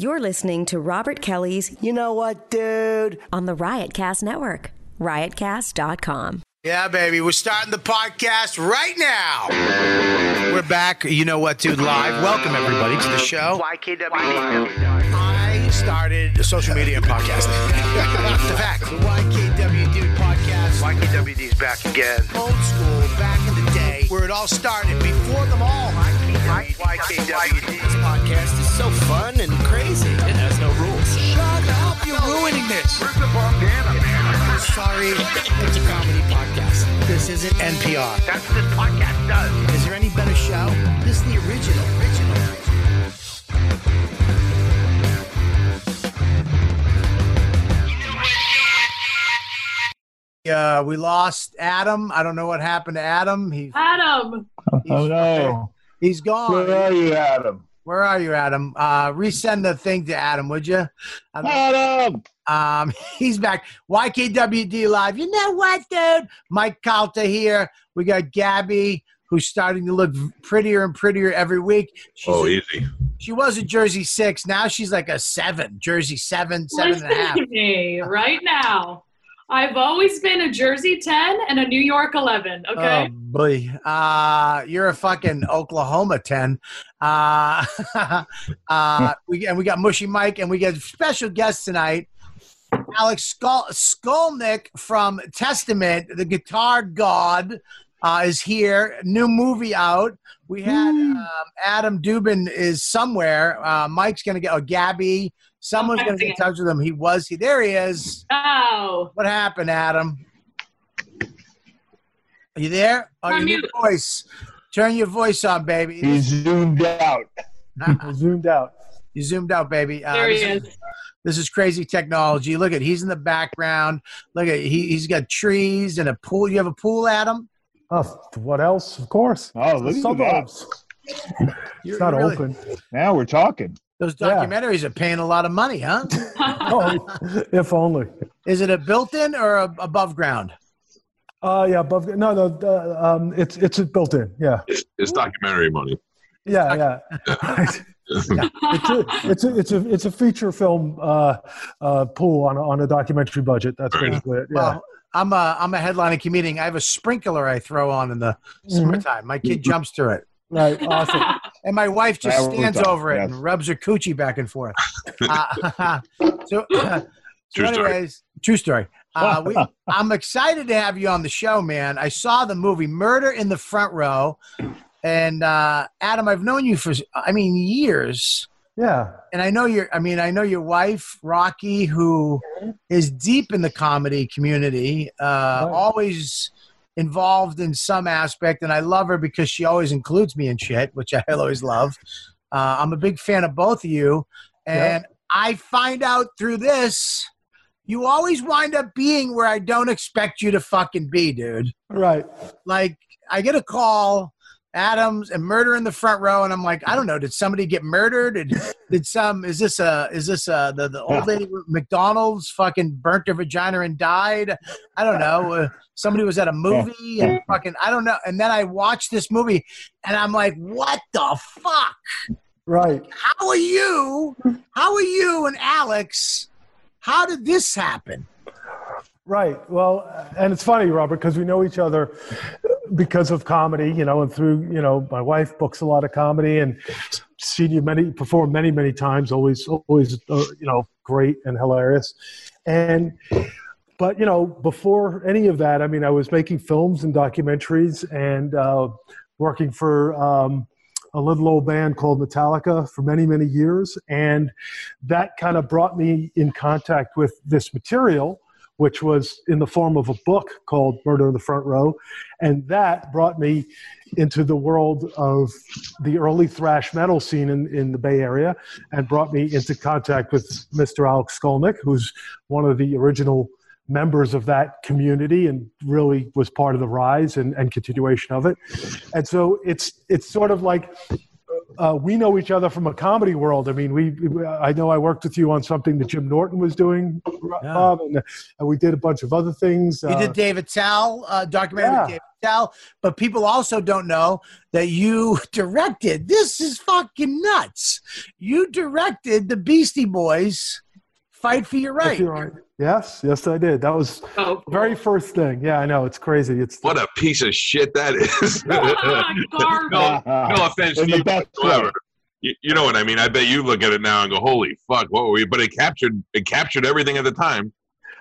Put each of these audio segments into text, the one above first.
You're listening to Robert Kelly's You know what, dude? on the Riotcast Network, riotcast.com. Yeah, baby. We're starting the podcast right now. We're back. You know what, dude? Live. Welcome, everybody, to the show. YKW. I started social media and podcasting. the fact. The YKW Dude podcast. YKWD's back again. Old school, back in the day, where it all started before them all. YKWD. This podcast is so fun and crazy. It has no rules. Shut up. You're ruining this. Where's the bandana, man? Sorry, it's a comedy podcast. This isn't NPR. That's what this podcast does. Is there any better show? This is the original. Original. Uh, we lost Adam. I don't know what happened to Adam. He, Adam. Oh no! He's gone. Where are you, Adam? Where are you, Adam? Uh, resend the thing to Adam, would you? I Adam! Um, he's back. YKWD live. You know what, dude? Mike Calta here. We got Gabby, who's starting to look prettier and prettier every week. She's Oh, a- easy. she was a Jersey six. Now she's like a seven. Jersey seven, seven and a Listen half. to me right now. I've always been a Jersey 10 and a New York 11. Okay. Oh boy, uh, you're a fucking Oklahoma ten. Uh, uh, we and we got Mushy Mike, and we got special guest tonight, Alex Skol- Skolnick from Testament, the guitar god, uh, is here. New movie out. We had um, Adam Dubin is somewhere. Uh, Mike's gonna get. Oh, Gabby. Someone's gonna get in touch with him. He was. He there. He is. oh. What happened, Adam? Are you there? Oh, I'm you need a voice. Turn your voice on, baby. He's zoomed out. zoomed out. you zoomed out, baby. Uh, There he this is. This is crazy technology. Look at he's in the background. Look at he, he's got trees and a pool. You have a pool, Adam? Oh, what else? Of course. Oh, look at that. Suburbs. It's not really- open. Now we're talking. Those Yeah. documentaries are paying a lot of money, huh? Oh, if only. is it a built-in or a, above ground? Uh, yeah, above. No, no. Uh, um, it's it's built in. Yeah, It's, it's documentary money. yeah, yeah. it's a it's a it's a it's a feature film uh, uh, pool on a, on a documentary budget. That's Right. basically it. Yeah. Well, I'm a I'm a headlining comedian. I have a sprinkler I throw on in the Mm-hmm. summertime. My kid jumps through it. right. Awesome. And my wife just Now stands over it yes. and rubs her coochie back and forth. Uh, so, so True story. anyways, true story. Uh, we, I'm excited to have you on the show, man. I saw the movie Murder in the Front Row, and uh, Adam, I've known you for, I mean, years. Yeah. And I know your, I mean, I know your wife, Rocky, who is deep in the comedy community, uh, Right. always involved in some aspect. And I love her because she always includes me in shit, which I always love. Uh, I'm a big fan of both of you. And I find out through this, you always wind up being where I don't expect you to fucking be, dude Right. like I get a call, Adams and murder in the front row, and I'm like, I don't know, did somebody get murdered? Did, did some is this a is this a the, the old lady McDonald's fucking burnt her vagina and died? I don't know. Uh, somebody was at a movie and fucking I don't know. And then I watched this movie and I'm like, what the fuck? Right. How are you? How are you and Alex? How did this happen? Right. Well, and it's funny, Robert, because we know each other because of comedy, you know, and through, you know, my wife books a lot of comedy and seen you many perform many, many times. Always, always, uh, you know, great and hilarious. And, but you know, before any of that, I mean, I was making films and documentaries and uh, working for um, a little old band called Metallica for many, many years, and that kind of brought me in contact with this material which was in the form of a book called Murder in the Front Row. And that brought me into the world of the early thrash metal scene in, in the Bay Area and brought me into contact with Mr. Alex Skolnick, who's one of the original members of that community and really was part of the rise and, and continuation of it. And so it's it's sort of like uh, we know each other from a comedy world. I mean, we, I know I worked with you on something that Jim Norton was doing, Bob, and, and we did a bunch of other things. You Uh, did Dave Attell, uh, documentary yeah. with Dave Attell, but people also don't know that you directed. This is fucking nuts. you directed the Beastie Boys "Fight for Your Right." you're right. Yes, yes, I did. That was Oh, the very first thing. Yeah, I know. It's crazy. It's What a piece of shit that is. Ah, no, no offense to you best whatsoever. You, you know what I mean? I bet you look at it now and go, "Holy fuck, what were we?" But it captured it captured everything at the time.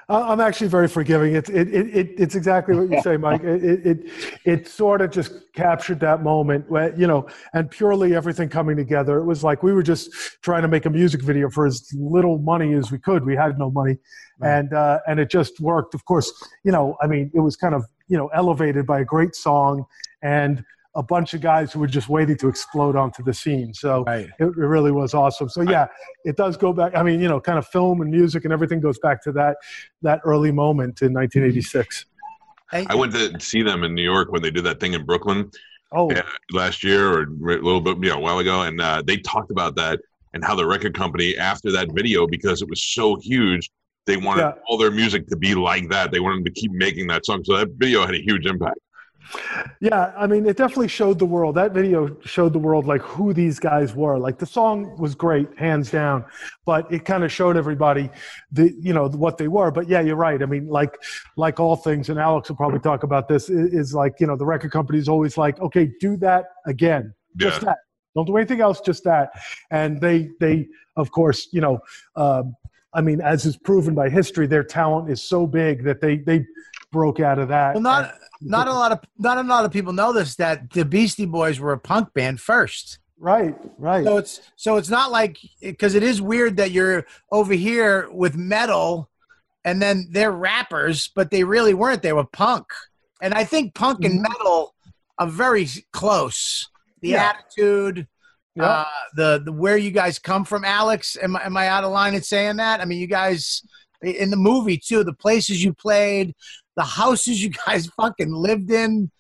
I- I'm actually very forgiving. It's it, it, it it's exactly what you say, Mike. It, it it it sort of just captured that moment where you know, and purely everything coming together. It was like we were just trying to make a music video for as little money as we could. We had no money, and uh, and it just worked. Of course, you know, I mean, it was kind of you know elevated by a great song and a bunch of guys who were just waiting to explode onto the scene. So Right. it, it really was awesome. So yeah, it does go back. I mean, you know, kind of film and music and everything goes back to that that early moment in 1986. I went to see them in New York when they did that thing in Brooklyn Oh, yeah, last year or a little bit, you know, a while ago, and uh, they talked about that and how the record company after that video because it was so huge. They wanted Yeah. all their music to be like that. They wanted to keep making that song. So that video had a huge impact. Yeah. I mean, it definitely showed the world. That video showed the world like who these guys were. Like the song was great, hands down, but it kind of showed everybody the you know what they were. But yeah, you're right. I mean, like like all things, and Alex will probably talk about this. Is like you know the record company's always like, okay, do that again, just that. Don't do anything else, just that. And they they of course you know. Um, I mean, as is proven by history, their talent is so big that they they broke out of that. Well, not not a lot of not a lot of people know this that the Beastie Boys were a punk band first. right, right. So it's so it's not like because it is weird that you're over here with metal, and then they're rappers, but they really weren't. They were punk, and I think punk and metal are very close. The Yeah. attitude, Yeah. uh, the the where you guys come from, Alex. Am I am I out of line in saying that? I mean, you guys in the movie too, the places you played, the houses you guys fucking lived in,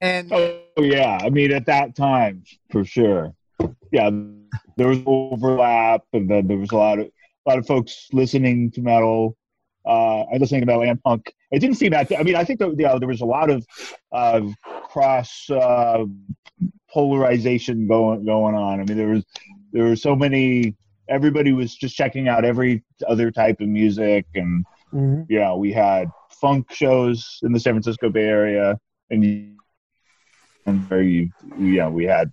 and Oh yeah, I mean at that time for sure. Yeah, there was overlap, and then there was a lot of a lot of folks listening to metal. Uh, I listening to metal and punk. It didn't seem that. I mean, I think that, you know, there was a lot of uh, cross uh, polarization going going on. I mean, there was there were so many. Everybody was just checking out every other type of music, and Mhm. yeah, we had funk shows in the San Francisco Bay Area, and you- and very yeah, we had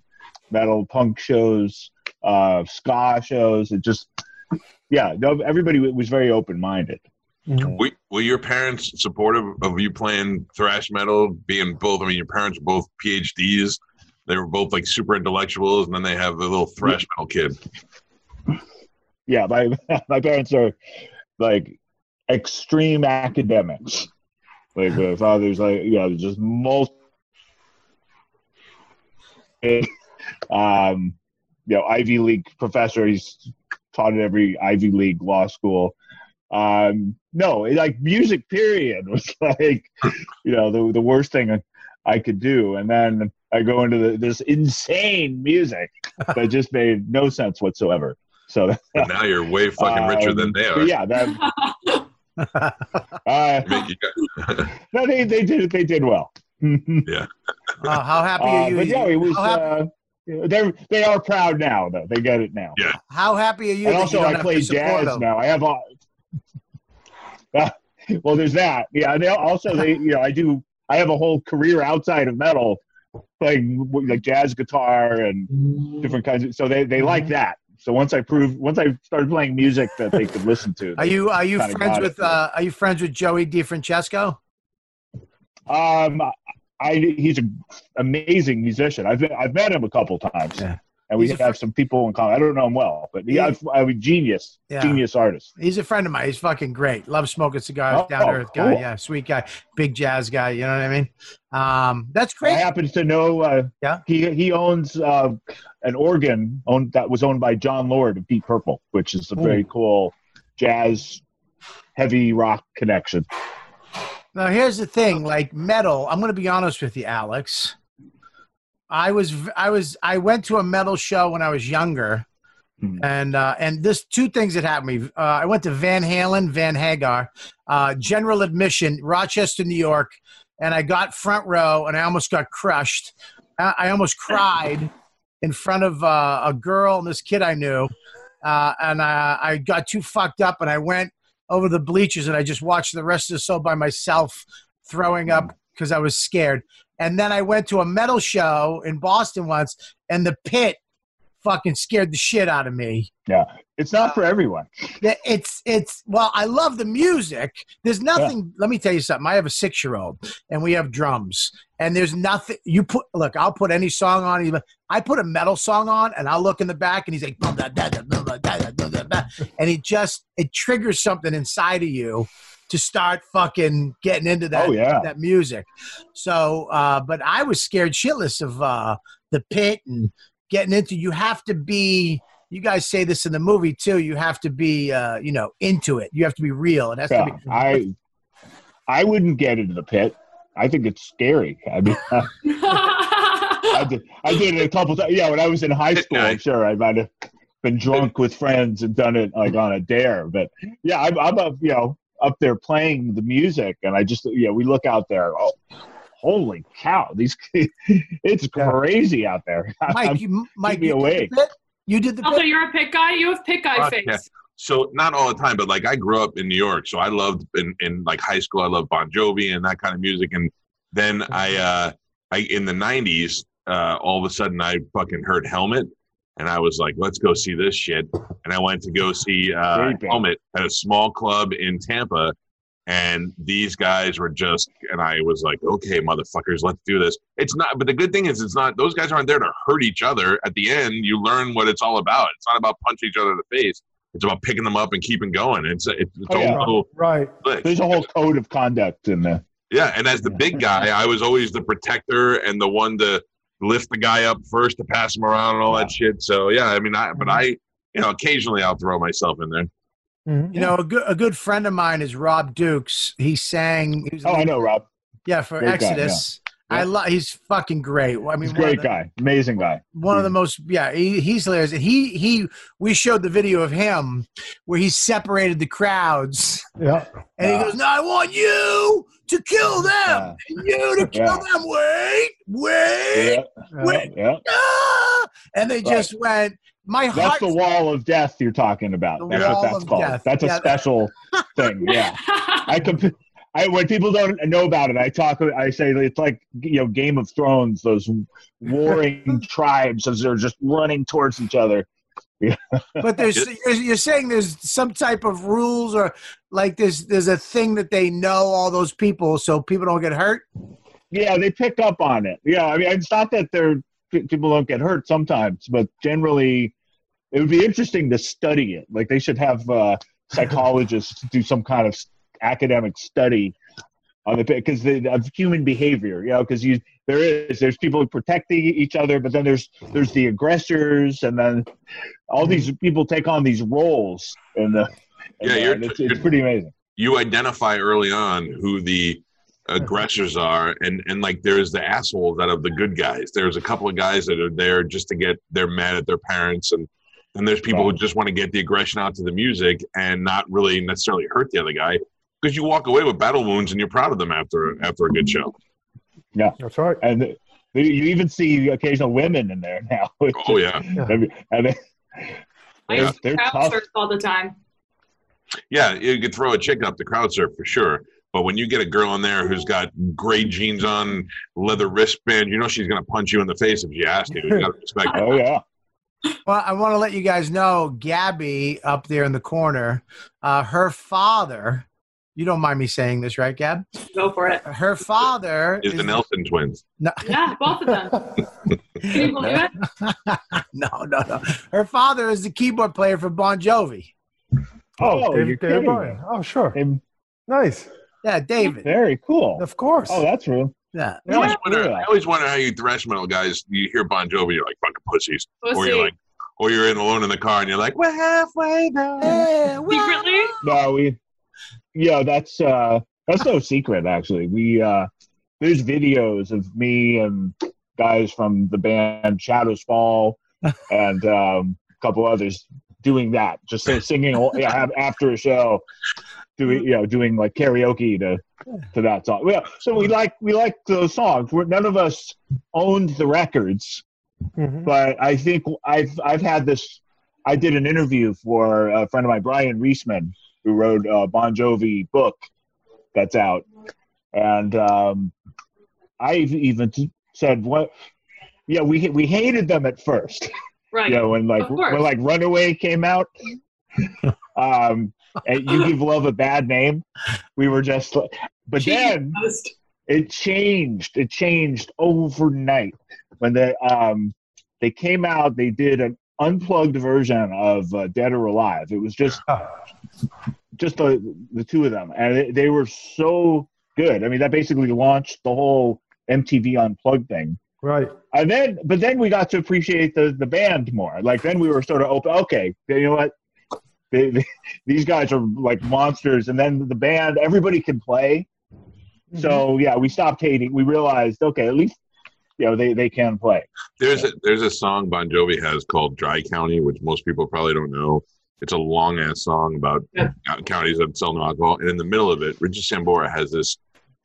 metal punk shows, uh, ska shows. It just yeah, no, everybody was very open minded. Were, were your parents supportive of you playing thrash metal, being both? I mean, your parents were both PhDs. They were both like super intellectuals, and then they have the little thrash metal kid. Yeah, my my parents are like extreme academics. Like my father's like you know just most um you know Ivy League professor. He's taught at every Ivy League law school. Um no, like music period was like you know the the worst thing I could do, and then I go into the, this insane music that just made no sense whatsoever. So But now you're way fucking richer than um, they are. Yeah, that. Uh, I mean, you got- no, they they did they did well. uh, how happy are Uh, you? but yeah, it was. how, Uh, they're they are proud now though. They get it now. Yeah. how happy are you? and also, you don't I have play to jazz them? now. I have all. well, there's that. Yeah, and they also they you know I do I have a whole career outside of metal, playing like jazz guitar and different kinds of. So they they like Mm-hmm. that. So once I proved once I started playing music that they could listen to. Are you are you friends with uh, Are you friends with Joey DeFrancesco? Um, I he's an amazing musician. I've been, I've met him a couple times, Yeah. And we He's have some people in common. I don't know him well, but he, I'm a genius, Yeah. genius artist. He's a friend of mine. He's fucking great. Love smoking cigars. Oh, down to earth guy. cool. Yeah, sweet guy. Big jazz guy. You know what I mean? Um, that's crazy. I great. happen to know. Uh, Yeah. He he owns uh, an organ owned that was owned by Jon Lord of Deep Purple, which is a very cool jazz, heavy rock connection. Now here's the thing, like metal. I'm going to be honest with you, Alex. I was I was I went to a metal show when I was younger, Hmm. and uh, and this two things that happened to me. Uh, I went to Van Halen, Van Hagar, uh, general admission, Rochester, New York, and I got front row, and I almost got crushed. I, I almost cried in front of uh, a girl and this kid I knew, uh, and I, I got too fucked up, and I went over the bleachers and I just watched the rest of the show by myself, throwing up because I was scared. And then I went to a metal show in Boston once, and the pit fucking scared the shit out of me. Yeah, it's not uh, for everyone. It's it's well, I love the music. There's nothing. Yeah. Let me tell you something. I have a six year old, and we have drums, and there's nothing. You put look. I'll put any song on. Even I put a metal song on, and I'll look in the back, and he's like, and he just it triggers something inside of you to start fucking getting into that Oh, yeah. that music. So, uh, but I was scared shitless of uh, the pit and getting into. You have to be. You guys say this in the movie too. You have to be, uh, you know, into it. You have to be real. It has Yeah, to be. I I wouldn't get into the pit. I think it's scary. I mean, I did, I did it a couple times. Yeah, when I was in high school, I'm sure I might have been drunk with friends and done it like on a dare. But yeah, I'm, I'm up, you know, up there playing the music, and I just, yeah, we look out there. Oh, holy cow! These, it's crazy out there. I'm- Mike, you, Mike, me you did awake. the. You did the also, pit. you're a pick guy. You have pick guy Fuck, face. yeah. So not all the time, but like I grew up in New York, so I loved in, in like high school, I loved Bon Jovi and that kind of music. And then I, uh, I in the '90s, uh, all of a sudden I fucking heard Helmet, and I was like, let's go see this shit. And I went to go see uh, Helmet at a small club in Tampa, and these guys were just, and I was like, okay, motherfuckers, let's do this. It's not, but the good thing is, it's not. Those guys aren't there to hurt each other. At the end, you learn what it's all about. It's not about punching each other in the face. It's about picking them up and keeping going. It's it's, it's Oh, yeah. all Right. slick. There's a whole code of conduct in there. Yeah, and as the big guy, I was always the protector and the one to lift the guy up first to pass him around and all that shit. So yeah, I mean, I but I, you know, occasionally I'll throw myself in there. Mhm. You know, a good a good friend of mine is Rob Dukes. He sang. He was Oh, I know, Rob. Yeah, for Great guy, Exodus. Yeah. I love. He's fucking great. I mean, He's a great the- guy, amazing guy. One of the most, yeah, he, he's hilarious. He he. We showed the video of him where he separated the crowds, Yeah. and he goes, "No, I want you to kill them, Yeah. and you to kill Yeah. them. Wait, wait, Yeah, wait, yeah. ah!" and they just went. My heart. That's heart. the wall of death you're talking about. The That's what that's called. death. That's a Yeah. special thing. Yeah. I comp- I when people don't know about it, I talk. I say it's like you know Game of Thrones. Those warring tribes as they're just running towards each other. But there's you're, you're saying there's some type of rules or like there's there's a thing that they know all those people so people don't get hurt. Yeah, they pick up on it. Yeah, I mean, it's not that they're people don't get hurt sometimes, but generally, it would be interesting to study it. Like they should have uh, psychologists do some kind of academic study on the because of human behavior. You know, because you there is there's people protecting each other, but then there's there's the aggressors, and then all these people take on these roles, and the Yeah, you're- it's, it's pretty amazing. You identify early on who the aggressors are, and and like there's the assholes out of the good guys. There's a couple of guys that are there just to get they're mad at their parents, and and there's people who just want to get the aggression out to the music and not really necessarily hurt the other guy because you walk away with battle wounds and you're proud of them after after a good show. Yeah, that's right. and they- you even see occasional women in there now. Oh just- yeah. and they, I they're, they're crowd surf all the time. Yeah, you could throw a chick up the crowd surf for sure. But when you get a girl in there who's got gray jeans on, leather wristband, you know she's going to punch you in the face if she has to. You got to respect. Oh yeah, Well, I want to let you guys know, Gabby up there in the corner, uh, her father. You don't mind me saying this, right, Gab? Go for it. Her father Is the Nelson twins. no, Yeah, both of them. Can you believe it? no, no, no. Her father is the keyboard player for Bon Jovi. Oh, David, David kidding Bryan. me. Oh, sure. Him- Nice. Yeah, David. very cool. Of course. Oh, that's real. Yeah. I always, Yeah. wonder, I always wonder how you thrash metal guys, you hear Bon Jovi, you're like, fucking pussies. We'll or you're like, or you're in alone in the car and you're like, we're halfway there. Yeah, well, Secretly? No, we. Yeah, that's uh, that's no secret actually. We uh, there's videos of me and guys from the band Shadows Fall and um, a couple others doing that, just singing yeah, after a show, doing you know doing like karaoke to to that song. Yeah, so we like we like those songs. We're, none of us owned the records, Mhm. but I think I've I've had this. I did an interview for a friend of mine, Brian Reisman, who wrote a Bon Jovi book that's out, and um, I've even said what. Yeah, we we hated them at first. Right. you know, when like when like Runaway came out, um, and you give love a bad name, we were just like, but Cheesy then post. it changed. It changed overnight when they um they came out. They did an unplugged version of uh, Dead or Alive. It was just just the the two of them, and they, they were so good. I mean, that basically launched the whole MTV Unplugged thing. Right. And then, but then we got to appreciate the the band more. Like then we were sort of open. Okay, you know what? They, they, these guys are like monsters. And then the band, everybody can play. Mm-hmm. So yeah, we stopped hating. We realized, okay, at least you know they they can play. There's a there's a song Bon Jovi has called Dry County, which most people probably don't know. It's a long ass song about Yeah. counties that sell no alcohol, and in the middle of it, Richard Sambora has this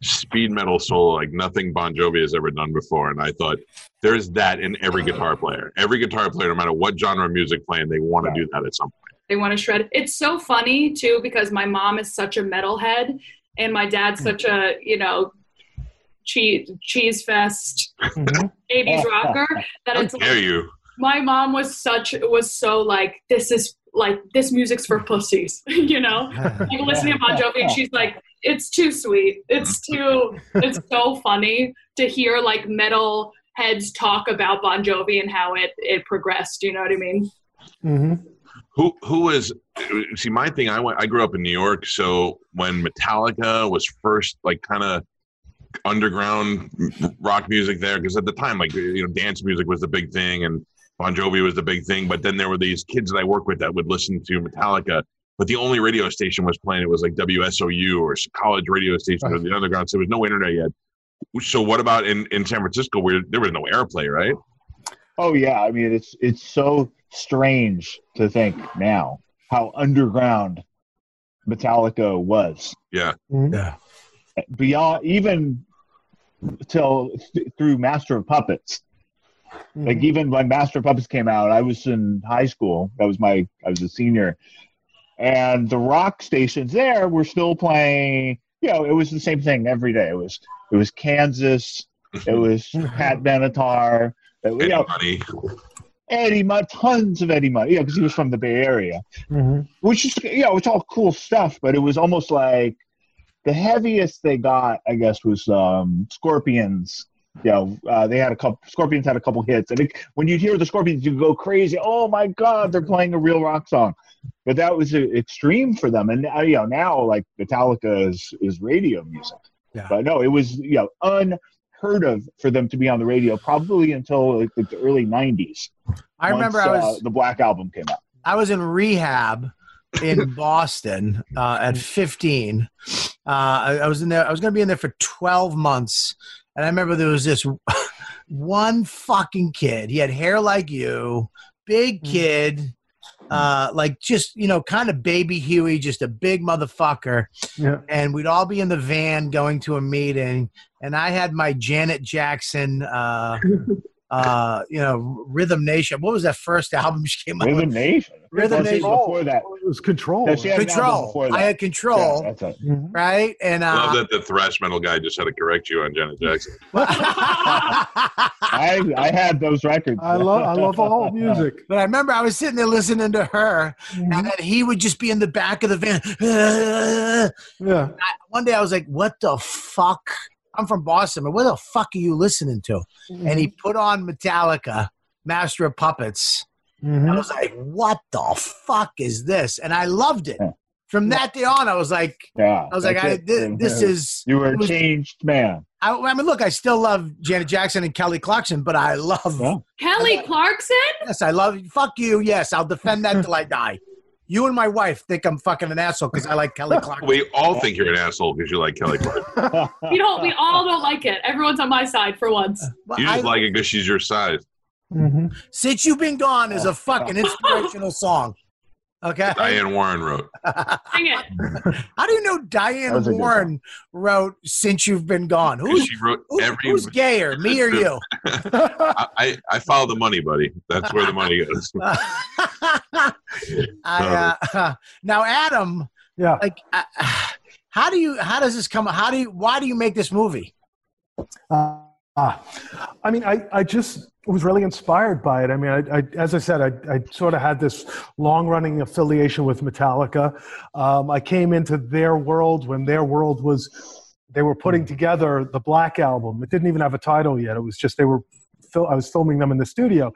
speed metal solo like nothing Bon Jovi has ever done before. And I thought there's that in every guitar player. Every guitar player, no matter what genre of music playing, they want to do that at some point. They want to shred. It's so funny too because my mom is such a metalhead and my dad's such a you know cheese cheese fest Mhm. 80s rocker that How it's dare you? my mom was such was so like this is like this music's for pussies you know like listening to Bon Jovi and she's like it's too sweet it's too it's so funny to hear like metal heads talk about Bon Jovi and how it it progressed you know what I mean Mm-hmm. Who who is see my thing? I went. I grew up in New York, so when Metallica was first like kind of underground rock music there, because at the time like you know dance music was the big thing and Bon Jovi was the big thing, but then there were these kids that I work with that would listen to Metallica. But the only radio station was playing it was like WSOU or college radio station or the underground. So there was no internet yet. So what about in, in San Francisco where there was no airplay, right? Oh yeah, I mean it's it's so strange to think now how underground Metallica was Yeah. Mm-hmm. Yeah. beyond even till th- through Master of Puppets. Like even when Master of Puppets came out, I was in high school. That was my I was a senior, and the rock stations there were still playing. You know, it was the same thing every day. It was it was Kansas. It was Pat Benatar. It, you know, Anybody. Eddie Money, tons of Eddie Money. Yeah, because he was from the Bay Area Mhm. which is you know it's all cool stuff but it was almost like the heaviest they got i guess was um scorpions you know uh, they had a couple scorpions had a couple hits and it, when you'd hear the scorpions you go crazy oh my god they're playing a real rock song but that was uh, extreme for them and uh, you know now like metallica is is radio music Yeah. but no it was you know unheard of for them to be on the radio probably until like the early 90s I remember once, I uh, the black album came out I was in rehab in Boston uh, at 15. Uh, I, I was in there. I was going to be in there for 12 months, and I remember there was this one fucking kid. He had hair like you, big kid, uh, like just you know, kind of baby Huey, just a big motherfucker. Yeah. And we'd all be in the van going to a meeting, and I had my Janet Jackson. Uh, uh, you know, Rhythm Nation. What was that first album she came out with? Rhythm Nation. Rhythm Nation. Before that, It was control. No, had Control. I had control, Yeah, that's it. Mhm. right? And I love uh, that the thrash metal guy just had to correct you on Janet Jackson. I I had those records. I love I love all music. but I remember I was sitting there listening to her, Mm-hmm. and then he would just be in the back of the van. Yeah. One day I was like, "What the fuck?" I'm from Boston, but what the fuck are you listening to? And he put on Metallica, Master of Puppets. I Mhm. was like, "What the fuck is this?" And I loved it. Yeah. From that day on, I was like, Yeah, I was like, I, this, this is. You were it a changed man. I, I mean, look, I still love Janet Jackson and Kelly Clarkson, but I love. Yeah. Kelly Clarkson Yes, I love. Fuck you. Yes, I'll defend that till I die. You and my wife think I'm fucking an asshole because I like Kelly Clarkson. We all think you're an asshole because you like Kelly Clarkson. we don't we all don't like it everyone's on my side for once But You I- just like it because she's your size. Mhm. Since You've Been Gone is a fucking inspirational song. Okay. Diane Warren wrote. Sing it. How do you know Diane was a good Warren wrote "Since You've Been Gone"? Who's She wrote who- every. who's gayer, me or you? I, I I follow the money, buddy. That's where the money goes. I, uh, now, Adam, yeah. like, uh, how do you? How does this come? How do you? Why do you make this movie? Uh, I mean, I, I just was really inspired by it. I mean, I, I as I said, I, I sort of had this long running affiliation with Metallica. Um, I came into their world when their world was, they were putting together the Black Album. It didn't even have a title yet. It was just, they were, fil- I was filming them in the studio.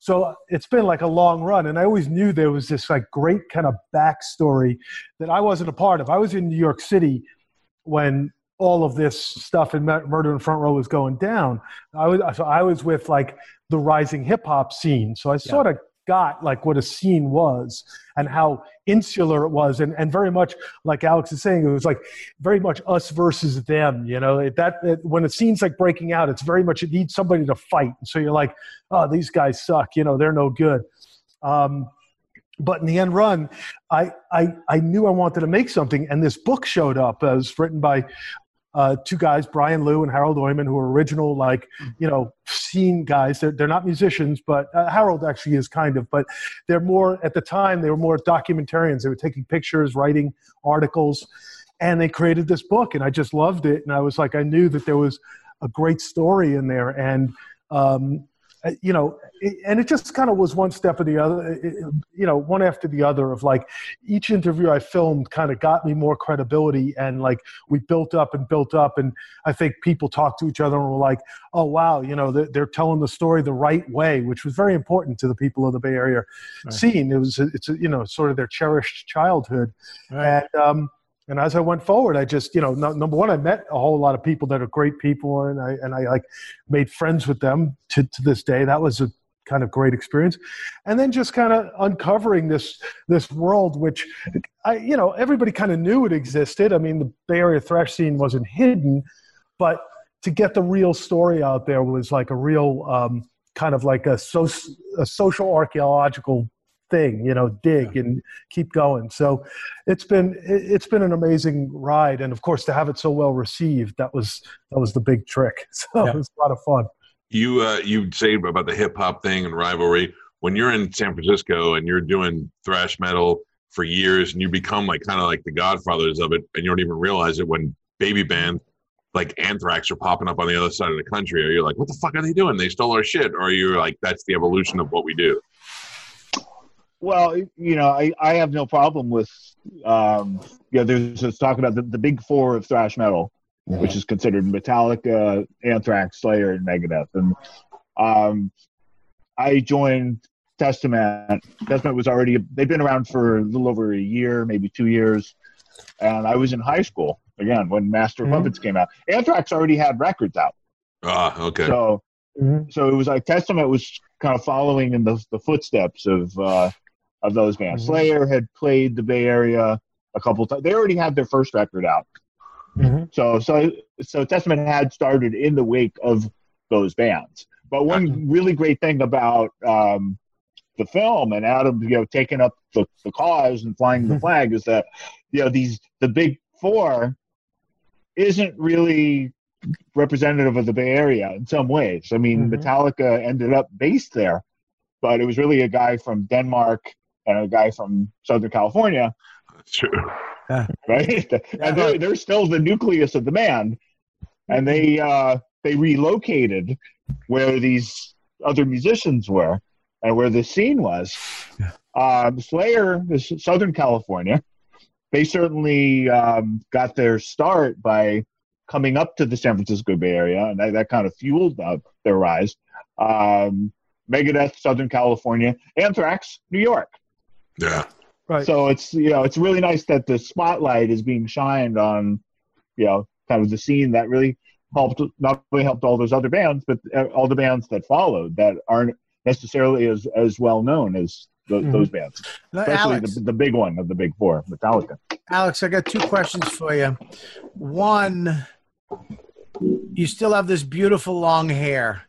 So it's been like a long run. And I always knew there was this like great kind of backstory that I wasn't a part of. I was in New York City when all of this stuff in Mur- Murder in Front Row was going down. I was so I was with like the rising hip hop scene. So I sort of got like what a scene was and how insular it was and, and very much like Alex is saying it was like very much us versus them you know it, that it, when a scene's like breaking out it's very much it needs somebody to fight so you're like oh these guys suck you know they're no good um, but in the end run I, I i knew i wanted to make something and this book showed up it was written by uh, two guys, Brian Lew and Harald Oimoen, who are original, like, you know, scene guys. They're, they're not musicians, but uh, Harald actually is kind of, but they're more, at the time, they were more documentarians. They were taking pictures, writing articles, and they created this book. And I just loved it. And I was like, I knew that there was a great story in there. And, um, you know, and it just kind of was one step or the other, you know, one after the other of like each interview I filmed kind of got me more credibility and like we built up and built up. And I think people talked to each other and were like, oh, wow, you know, they're, they're telling the story the right way, which was very important to the people of the Bay Area Right. scene. It was, it's, you know, sort of their cherished childhood. Right. And, um, and as I went forward, I just, you know, no, number one, I met a whole lot of people that are great people, and I and I like made friends with them to to this day. That was a kind of great experience, and then just kind of uncovering this this world, which I, you know, everybody kind of knew it existed. I mean, the Bay Area thrash scene wasn't hidden, but to get the real story out there was like a real um, kind of like a, so, a social archaeological thing, you know, dig and keep going. So it's been it- it's been an amazing ride, and of course to have it so well received, that was that was the big trick. So Yeah. it was a lot of fun. You uh, you say about the hip hop thing and rivalry. When you're in San Francisco and you're doing thrash metal for years, and you become like kind of like the godfathers of it, and you don't even realize it when baby band like Anthrax are popping up on the other side of the country. Or you're like, what the fuck are they doing? They stole our shit. Or you're like, that's the evolution of what we do. Well, you know, I, I have no problem with, um, you know, there's this talk about the, the big four of thrash metal, which is considered Metallica, Anthrax, Slayer, and Megadeth. And um, I joined Testament. Testament was already, they've been around for a little over a year, maybe two years. And I was in high school, again, when Master of Mhm. Puppets came out. Anthrax already had records out. Ah, okay. So Mhm. so it was like Testament was kind of following in the, the footsteps of uh, of those bands. Mhm. Slayer had played the Bay Area a couple times. They already had their first record out. Mhm. So so so Testament had started in the wake of those bands. But one really great thing about um, the film and Adam, you know, taking up the, the cause and flying the flag is that you know these the big four isn't really representative of the Bay Area in some ways. I mean, Mhm. Metallica ended up based there, but it was really a guy from Denmark and a guy from Southern California That's true. right? and they're, they're still the nucleus of the band, and they uh, they relocated where these other musicians were and where the scene was. Um, Slayer is Southern California. They certainly um, got their start by coming up to the San Francisco Bay Area, and that, that kind of fueled uh, their rise. Um, Megadeth, Southern California, Anthrax, New York. Yeah. Right. So it's you know it's really nice that the spotlight is being shined on you know kind of the scene that really helped not only helped all those other bands but uh, all the bands that followed that aren't necessarily as as well known as tho- Mhm. those bands, especially Alex, the, the big one of the big four, Metallica. Alex, I got two questions for you. One, you still have this beautiful long hair.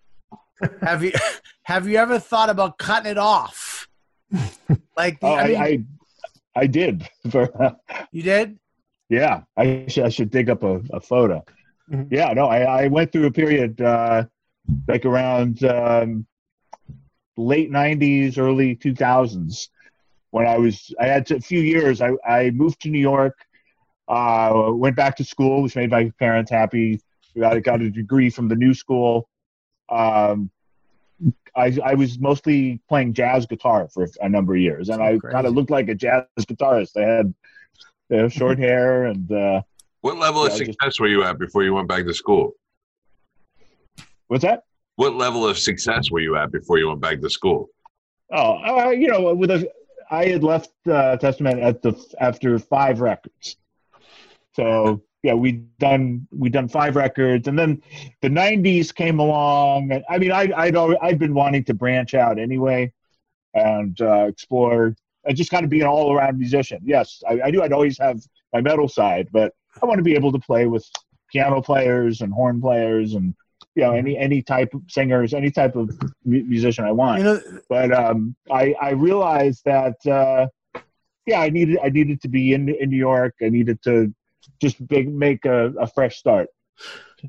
Have you have you ever thought about cutting it off? Like, the, Oh, I I, mean, I I did. For, You did? yeah, I should, I should dig up a, a photo. Mhm. Yeah, no, I, I went through a period uh, like around um, late '90s, early 2000s when I was. I had a few years. I, I moved to New York. Uh, went back to school, which made my parents happy. Got got a degree from the new school. Um, I, I was mostly playing jazz guitar for a number of years, and I kind of looked like a jazz guitarist. I had you know, short hair and uh, What level of Yeah, I just- success were you at before you went back to school? what's that? What level of success were you at before you went back to school? Oh, uh, you know, with a, I had left uh, Testament at the after five records. So yeah, we done we done five records, and then the '90s came along. And I mean, I, I'd already, I'd been wanting to branch out anyway, and uh, explore. I just kind of be an all-around musician. Yes, I, I knew I'd always have my metal side, but I want to be able to play with piano players and horn players and you know any any type of singers, any type of musician I want You know, but um, I, I realized that uh, yeah, I needed I needed to be in in New York. I needed to just big, make a, a fresh start.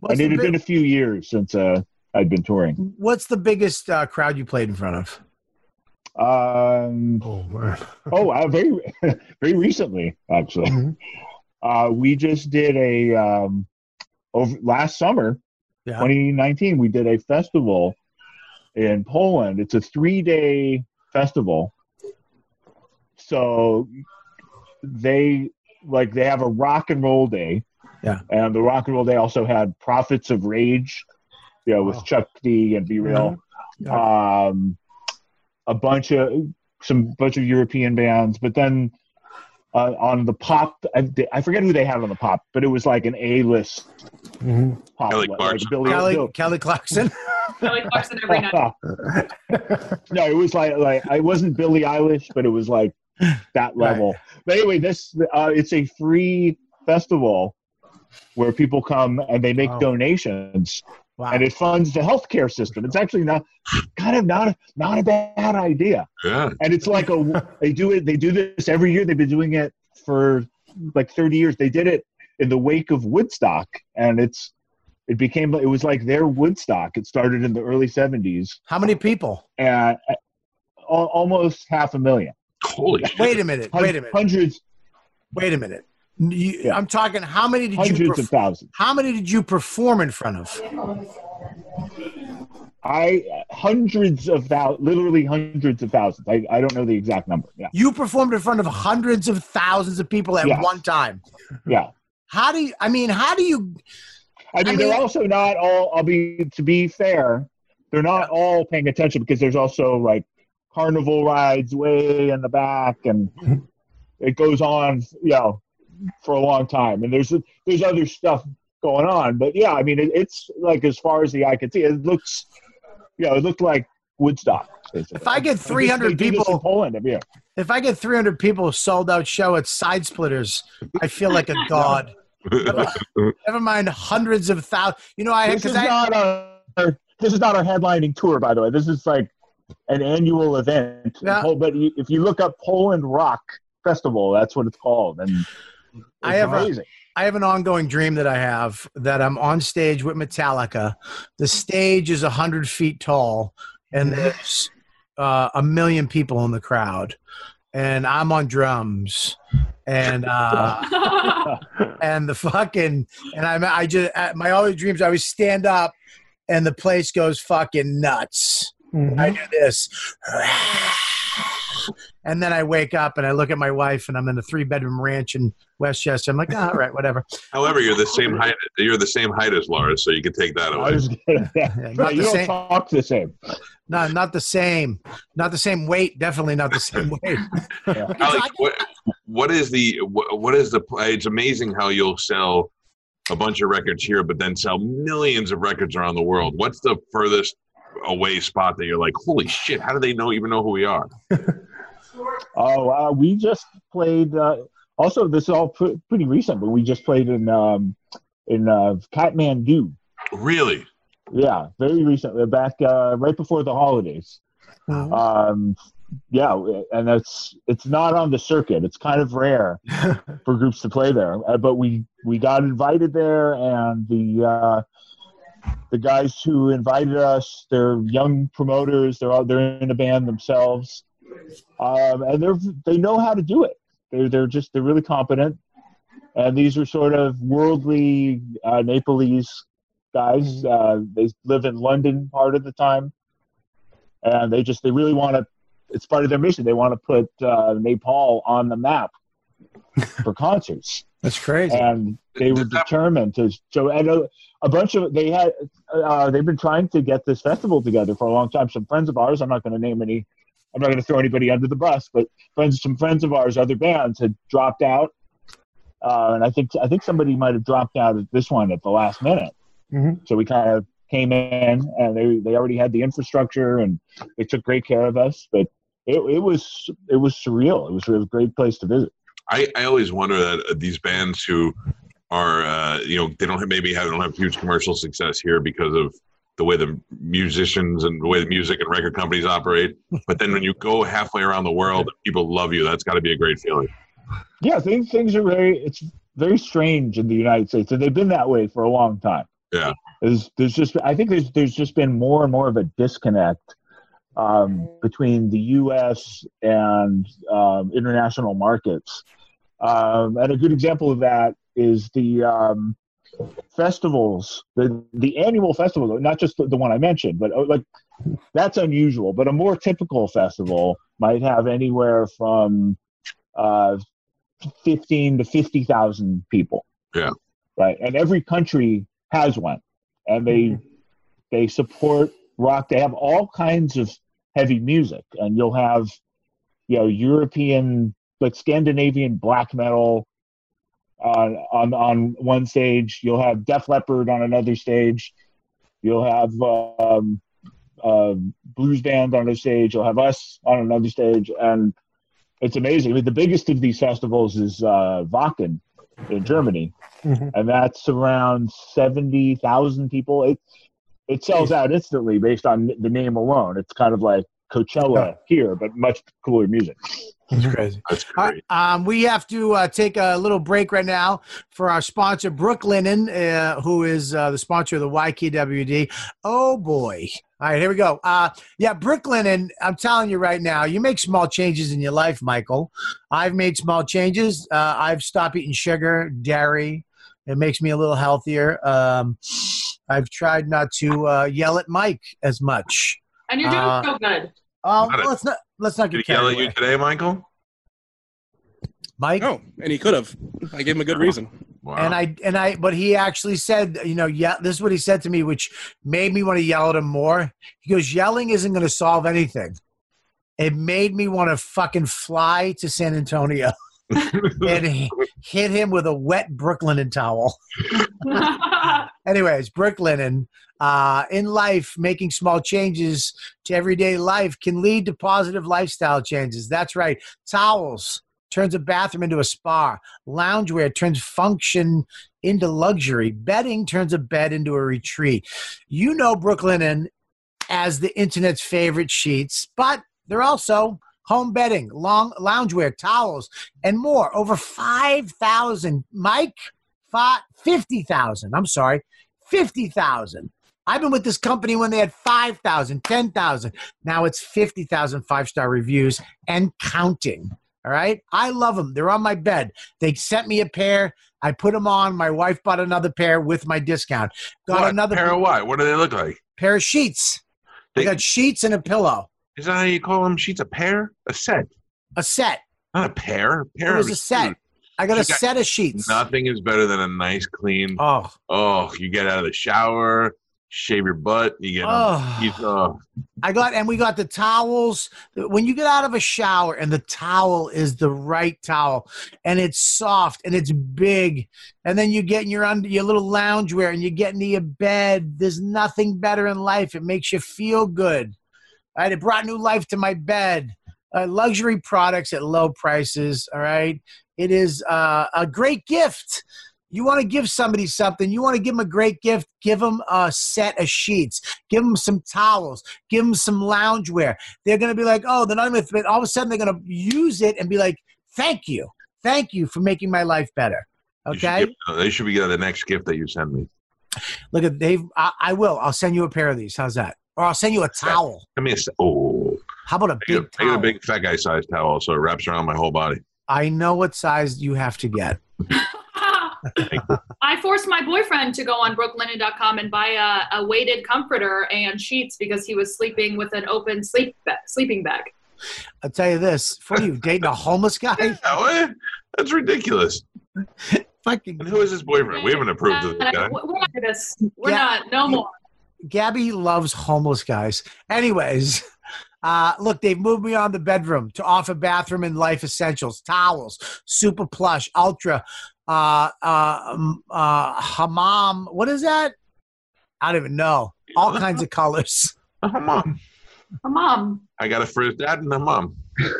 what's, and it had big- been a few years since uh, I'd been touring. what's the biggest uh, crowd you played in front of? Um, Oh man. oh, uh, very very recently actually. Mhm. Uh, we just did a um, over last summer, Yeah. 2019. We did a festival in Poland. It's a three day festival. So they like they have a rock and roll day. Yeah. And the rock and roll day also had Prophets of Rage, you know, with Wow. Chuck D and B-Real. Um, a bunch of some bunch of European bands, but then uh, on the pop, I, I forget who they had on the pop, but it was like an A list Mhm. pop, Kelly like Clarkson. Billy, Kelly, Bill- Kelly Clarkson. Kelly Clarkson every night. no, it was like like I wasn't Billie Eilish, but it was like that level. But anyway, this uh, it's a free festival where people come and they make Wow. donations, Wow. and it funds the healthcare system. It's actually not kind of not not a bad idea. Yeah. And it's like a they do it they do this every year. They've been doing it for like 30 years. They did it in the wake of Woodstock, and it's it became it was like their Woodstock. It started in the early 70s How many people? and uh, almost half a million. Holy shit. Wait a minute. Hun- Wait a minute. Hundreds, Wait a minute. You, Yeah. I'm talking. How many did you? hundreds of thousands. how many did you perform in front of? I hundreds of thousands, literally hundreds of thousands. I, I don't know the exact number. Yeah, You performed in front of hundreds of thousands of people at Yes. one time. yeah. How do you? I mean, how do you? I mean, I they're also not all. I'll be to be fair, they're not all paying attention because there's also like carnival rides way in the back, and it goes on, you know, for a long time. And there's there's other stuff going on, but yeah, I mean, it, it's like as far as the eye can see, it looks, you know, it looked like Woodstock. Basically. If I get 300 they do this in people- Poland, yeah. If I get 300 people sold out show at Side Splitters, I feel like a god. Never mind hundreds of thousands. You know, I this is because I not our this is not our headlining tour, by the way. This is like an annual event. Yeah. Oh, But if you look up Poland Rock Festival, that's what it's called, and it's I have amazing. I have an ongoing dream that I have that I'm on stage with Metallica. The stage is 100 feet tall, and there's uh, a million people in the crowd. And I'm on drums. And uh, and the fucking and I'm I just uh, my other dreams I always stand up and the place goes fucking nuts. Mhm. I do this. And then I wake up and I look at my wife and I'm in a three bedroom ranch in Westchester. I'm like, "Ah, all right, whatever. However, you're the same height. You're the same height as Laura, so you can take that away. was gonna, yeah. Yeah, No, not you the don't same. talk the same. No, not the same. Not the same weight. Definitely not the same weight. Alex, what, what is the what, what is the it's amazing how you'll sell a bunch of records here but then sell millions of records around the world what's the furthest away spot that you're like holy shit how do they know even know who we are Oh, uh, we just played. Uh, also, this is all pr- pretty recent, but we just played in um, in uh, Kathmandu. really Yeah, very recently, back uh, right before the holidays. Mhm. Um, yeah, and that's it's not on the circuit. It's kind of rare for groups to play there. Uh, but we we got invited there, and the uh, the guys who invited us, they're young promoters. They're all they're in a band themselves, um, and they're they know how to do it. They're they're just they're really competent, and these are sort of worldly uh, Nepalese guys. Uh, they live in London part of the time, and they just they really want to. It's part of their mission. They want to put uh, Nepal on the map for concerts That's crazy. and they were determined to so and a, a bunch of they had uh, they've been trying to get this festival together for a long time. Some friends of ours i'm not going to name any i'm not going to throw anybody under the bus but friends some friends of ours other bands had dropped out. Uh, and i think i think somebody might have dropped out at this one at the last minute. Mhm. so we kind of came in and they they already had the infrastructure and they took great care of us but it, it was it was surreal. It was a great place to visit. I, I always wonder that uh, these bands who are uh, you know they don't have, maybe have, don't have huge commercial success here because of the way the musicians and the way the music and record companies operate. But then when you go halfway around the world, people love you. That's got to be a great feeling. yeah things things are very it's very strange in the united states and they've been that way for a long time Yeah. there's there's just i think there's there's just been more and more of a disconnect um, between the us and um, international markets um, and a good example of that is the um, festivals the the annual festival not just the, the one i mentioned but oh, like that's unusual but a more typical festival might have anywhere from uh, 15 to 50,000 people. Yeah. Right. And every country has one. And they they support rock. They have all kinds of heavy music and you'll have you know European like Scandinavian black metal on on on one stage. You'll have Def Leppard on another stage. You'll have um, uh, blues band on a stage. You'll have us on another stage, and it's amazing. I mean, the biggest of these festivals is uh, Wacken in Germany, Mhm. and that's around seventy thousand people. It it sells out instantly based on the name alone. It's kind of like Coachella here, but much cooler music. That's crazy. That's All great. right, um, we have to uh, take a little break right now for our sponsor, Brooklinen, uh, who is uh, the sponsor of the YKWD. Oh boy! All right, here we go. Uh, yeah, Brooklinen. I'm telling you right now, you make small changes in your life, Michael. I've made small changes. Uh, I've stopped eating sugar, dairy. It makes me a little healthier. Um, I've tried not to uh, yell at Mike as much. And you're doing Uh, so good. Got it. let's not let's not get Did get he yell at you today, Michael? Mike. No, and he could have. I gave him a good reason. Wow. And I and I, but he actually said, you know, yeah, this is what he said to me, which made me want to yell at him more. He goes, yelling isn't going to solve anything. It made me want to fucking fly to San Antonio and hit him with a wet Brooklinen towel. Anyways, Brooklinen uh, in life, making small changes to everyday life can lead to positive lifestyle changes. That's right. Towels turns a bathroom into a spa. Loungewear turns function into luxury. Bedding turns a bed into a retreat. You know Brooklinen as the internet's favorite sheets, but they're also home bedding, long loungewear, towels, and more. Over 5,000. Mike, fi- 50,000. I'm sorry, 50,000. I've been with this company when they had 5,000, 10,000. Now it's 50,000 five star reviews and counting. All right. I love them. They're on my bed. They sent me a pair. I put them on. My wife bought another pair with my discount. Got what? another pair of what? What do they look like? pair of sheets. They- got sheets and a pillow. Is that how you call them? Sheets? A pair? A set? A set. Not a pair. A pair It was of a set. I got a got set of sheets. Nothing is better than a nice, clean. Oh, Oh, you get out of the shower, shave your butt, you get. Oh. you, oh, I got, and we got the towels. When you get out of a shower and the towel is the right towel and it's soft and it's big, and then you get in your under your little loungewear and you get into your bed. There's nothing better in life. It makes you feel good. All right, it brought new life to my bed. Uh, luxury products at low prices. All right, it is uh, a great gift. You want to give somebody something. You want to give them a great gift. Give them a set of sheets. Give them some towels. Give them some loungewear. They're going to be like, oh, they're not even, but all of a sudden they're going to use it and be like, thank you. Thank you for making my life better. Should Okay. give- uh, they should be the next gift that you send me. Look at Dave. I, I will. I'll send you a pair of these. How's that? Or I'll send you a towel. Give me a oh, How about a I get, big I get a big fat guy sized towel, so it wraps around my whole body. I know what size you have to get. I forced my boyfriend to go on brooklinen.com and buy a, a weighted comforter and sheets because he was sleeping with an open sleep ba- sleeping bag. I'll tell you this. For you dating a homeless guy, Yeah. That's ridiculous. fucking And who is his boyfriend? We haven't approved of this guy. We're not this. We're Yeah. not. No more. Gabby loves homeless guys. Anyways, uh, look, they've moved me on the bedroom to offer bathroom and life essentials, towels, super plush, ultra, uh, uh, uh, hammam. What is that? I don't even know. All kinds of colors. Mom. A mom. I got it for his dad and a mom.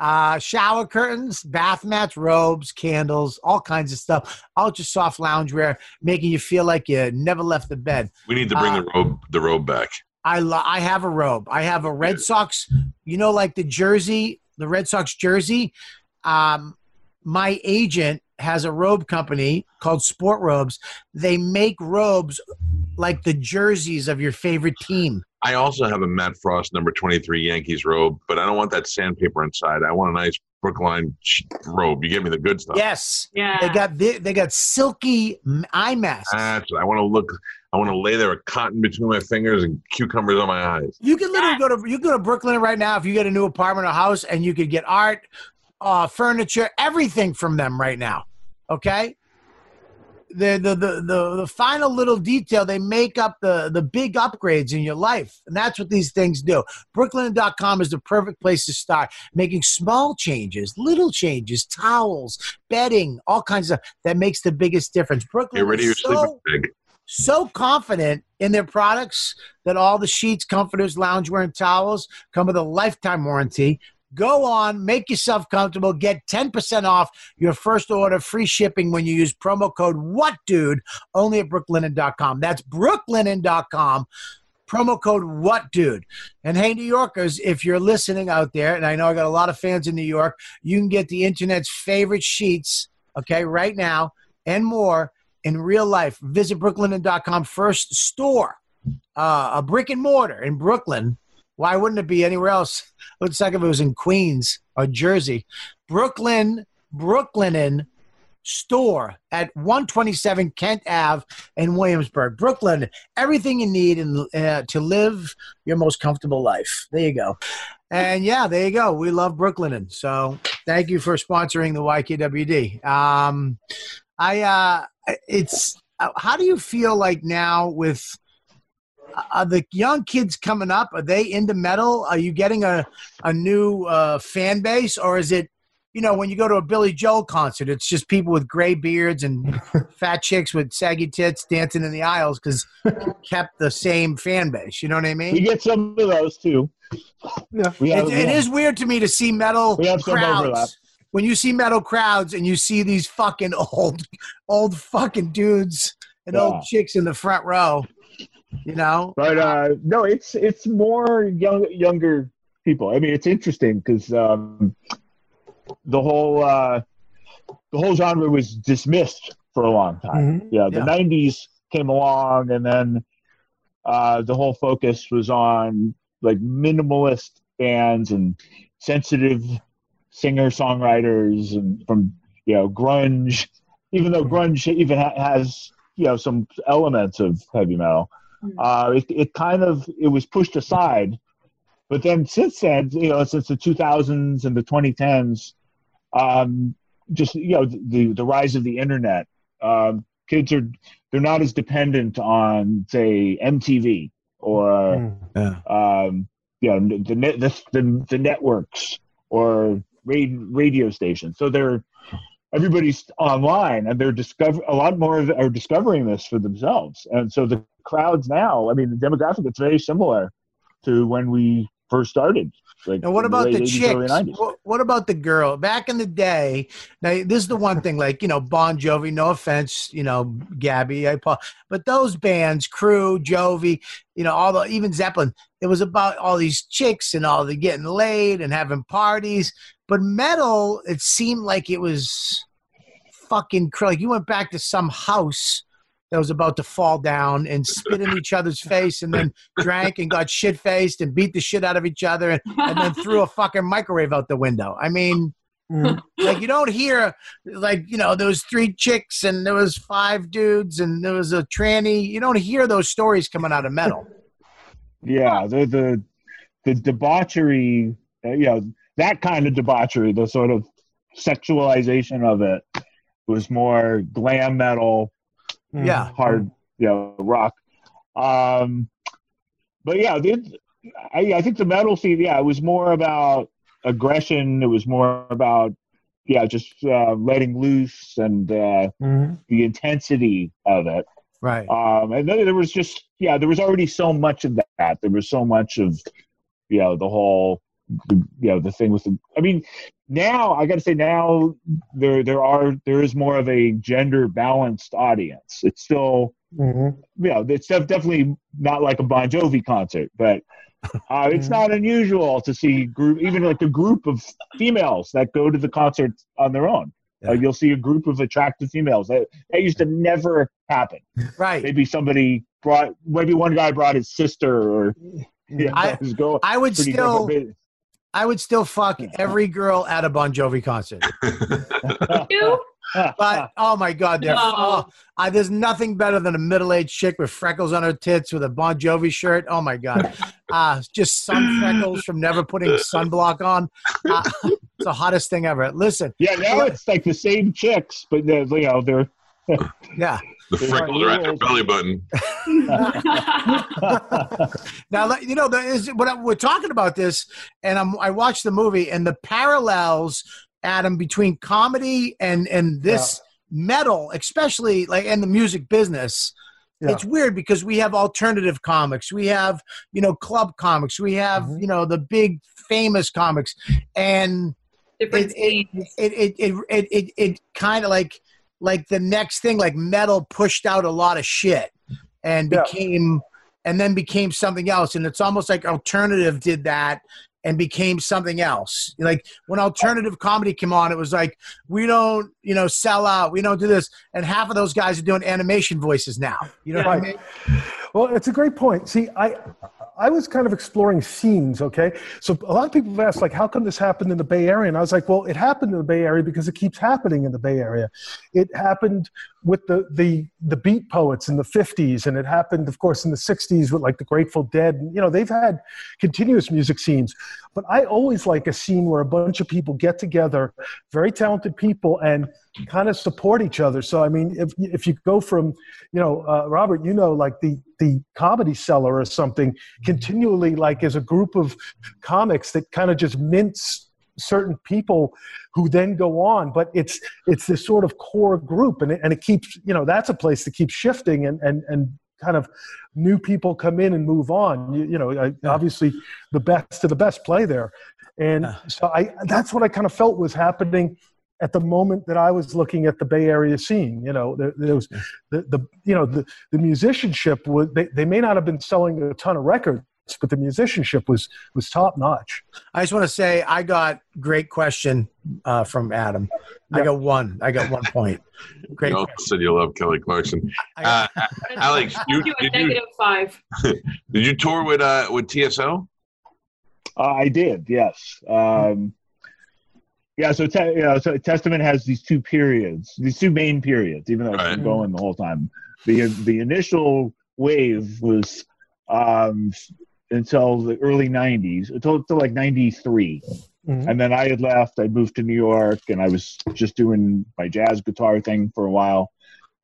Uh, shower curtains, bath mats, robes, candles, all kinds of stuff. Ultra soft loungewear, making you feel like you never left the bed. We need to bring Uh, the robe the robe back. I lo- I have a robe. I have a Red Sox, you know, like the jersey, the Red Sox jersey. Um, my agent has a robe company called Sport Robes. They make robes like the jerseys of your favorite team. I also have a Matt Frost number 23 Yankees robe, but I don't want that sandpaper inside. I want a nice Brooklinen robe. You give me the good stuff. Yes, Yeah. they got the, they got silky eye masks. That's I want to look. I want to lay there with cotton between my fingers and cucumbers on my eyes. You can literally go to you can go to Brooklinen right now if you get a new apartment or house, and you could get art, uh, furniture, everything from them right now. Okay. The, the the the the final little detail they make up the the big upgrades in your life and that's what these things do brooklinen.com is the perfect place to start making small changes little changes towels bedding all kinds of that makes the biggest difference brooklyn Get ready is your sleeping bag. So confident in their products that all the sheets, comforters, loungewear, and towels come with a lifetime warranty. Go on, make yourself comfortable, get 10% off your first order, free shipping when you use promo code WhatDude only at brooklinen.com. That's brooklinen.com. Promo code WhatDude. And hey, New Yorkers, if you're listening out there, and I know I got a lot of fans in New York, you can get the internet's favorite sheets, okay, right now and more in real life. Visit brooklinen.com first store, uh, a brick and mortar in Brooklyn. Why wouldn't it be anywhere else? It would suck if it was in Queens or Jersey. Brooklyn, Brooklinen store at 127 Kent Ave in Williamsburg, Brooklyn. Everything you need in, uh, to live your most comfortable life. There you go. And yeah, there you go. We love Brooklyn. So thank you for sponsoring the YKWd. Um, I uh, it's uh, how do you feel like now with uh, the young kids coming up? Are they into metal? Are you getting a a new uh, fan base, or is it? You know, when you go to a Billy Joel concert, it's just people with gray beards and fat chicks with saggy tits dancing in the aisles because kept the same fan base. You know what I mean? We get some of those too. Yeah. We have, It, it is weird to me to see metal We have some overlap. crowds. When you see metal crowds and you see these fucking old, old fucking dudes and Yeah. old chicks in the front row, you know? But uh, no, it's it's more young younger people. I mean, it's interesting because um, the whole uh, the whole genre was dismissed for a long time. Mhm. Yeah, the Yeah. '90s came along, and then uh, the whole focus was on like minimalist bands and sensitive singer songwriters, and from you know grunge. Even though grunge even ha- has you know some elements of heavy metal, uh, it, it kind of it was pushed aside. But then since then, you know, since the 2000s and the 2010s, um, just you know the the rise of the internet, um, kids are they're not as dependent on say MTV or Mm. um, you know the, the the the networks or radio, stations. So they're everybody's online and they're discover a lot more are discovering this for themselves. And so the crowds now, I mean, the demographic is very similar to when we first started. Like And what about the chicks? 90s. What, what about the girl? Back in the day, now this is the one thing, like you know, Bon Jovi. No offense, you know, Gabby, I but those bands, Crüe, Jovi, you know, all the even Zeppelin. It was about all these chicks and all the getting laid and having parties. But metal, it seemed like it was fucking cr- like you went back to some house that was about to fall down and spit in each other's face and then drank and got shit faced and beat the shit out of each other and, and then threw a fucking microwave out the window. I mean, Mhm. like you don't hear like you know there was three chicks and there was five dudes and there was a tranny. You don't hear those stories coming out of metal. Yeah, the the the debauchery, uh, you know, that kind of debauchery, the sort of sexualization of it was more glam metal, Yeah. hard, you know, rock. Um, but yeah, the, I, I think the metal scene, yeah, it was more about aggression. It was more about, yeah, just uh, letting loose and uh, Mhm. the intensity of it. Right. Um, and then there was just yeah, there was already so much of that. There was so much of you know the whole the, you know the thing with the. I mean, now I got to say now there there are there is more of a gender balanced audience. It's still Mhm. you know it's def- definitely not like a Bon Jovi concert, but. Uh, it's not unusual to see group, even like a group of females that go to the concert on their own. Uh, you'll see a group of attractive females. That, that used to never happen Right. maybe somebody brought maybe one guy brought his sister or yeah, I- his girl. I would still girlfriend. I would still fuck every girl at a Bon Jovi concert. You? But oh my god, No. oh, I, there's nothing better than a middle-aged chick with freckles on her tits with a Bon Jovi shirt. Oh my god, uh, just sun freckles from never putting sunblock on. Uh, it's the hottest thing ever. Listen, yeah, now it's like the same chicks, but you know they're yeah. The freckles are at their belly button. Now you know there is what I- we're talking about this, and I'm, I watched the movie and the parallels, Adam, between comedy and and this metal, especially like in the music business. Yeah. It's weird because we have alternative comics, we have you know club comics, we have Mhm. you know the big famous comics, and Different It- it- it it it it it, it kind of like like the next thing like metal pushed out a lot of shit and Yeah. became and then became something else. And it's almost like alternative did that and became something else. Like when alternative comedy came on it was like we don't you know sell out. We don't do this. And half of those guys are doing animation voices now. You know what i mean? Well, it's a great point. See, I I was kind of exploring scenes, okay? So a lot of people have asked, like, how come this happened in the Bay Area? And I was like, well, it happened in the Bay Area because it keeps happening in the Bay Area. It happened with the the the beat poets in the 50s, and it happened, of course, in the 60s with like the Grateful Dead. You know, they've had continuous music scenes. But I always like a scene where a bunch of people get together, very talented people, and kind of support each other. So I mean, if if you go from, you know, uh, Robert, you know, like the the comedy cellar or something, continually like as a group of comics that kind of just mince certain people who then go on but it's it's this sort of core group and it, and it keeps you know that's a place that keeps shifting and and and kind of new people come in and move on. You, you know I, obviously the best of the best play there. And Yeah. so i that's what i kind of felt was happening at the moment that I was looking at the Bay Area scene, you know, there, there was the, the, you know, the, the musicianship was, they, they may not have been selling a ton of records, but the musicianship was, was top notch. i just want to say i got great question uh, from adam i got one i got one point great You also said you love Kelly Clarkson. I- Uh, Alex, you, you a did you negative five. did you tour with uh with TSO? Uh, I did, yes. Um, yeah, so, te- you know, so Testament has these two periods, these two main periods, even though it's been going the whole time. The the initial wave was um, until the early '90s, until, until like '93, Mhm. and then I had left. I moved to New York, and I was just doing my jazz guitar thing for a while,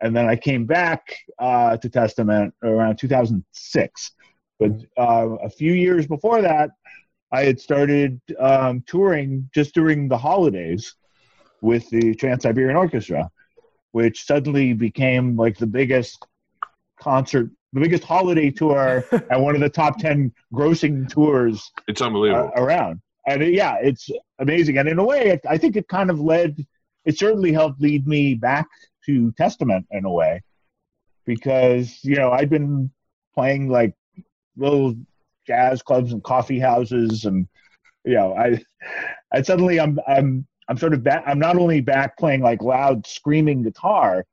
and then I came back uh, to Testament around 2006. But uh, a few years before that, I had started um, touring just during the holidays with the Trans Siberian Orchestra, which suddenly became like the biggest concert the biggest holiday tour and one of the top ten grossing tours It's uh, unbelievable. around. And uh, yeah, it's amazing. And in a way, it, I think it kind of led. It certainly helped lead me back to Testament in a way, because you know I'd been playing like little jazz clubs and coffee houses, and you know I, I suddenly I'm I'm I'm sort of back. I'm not only back playing like loud screaming guitar,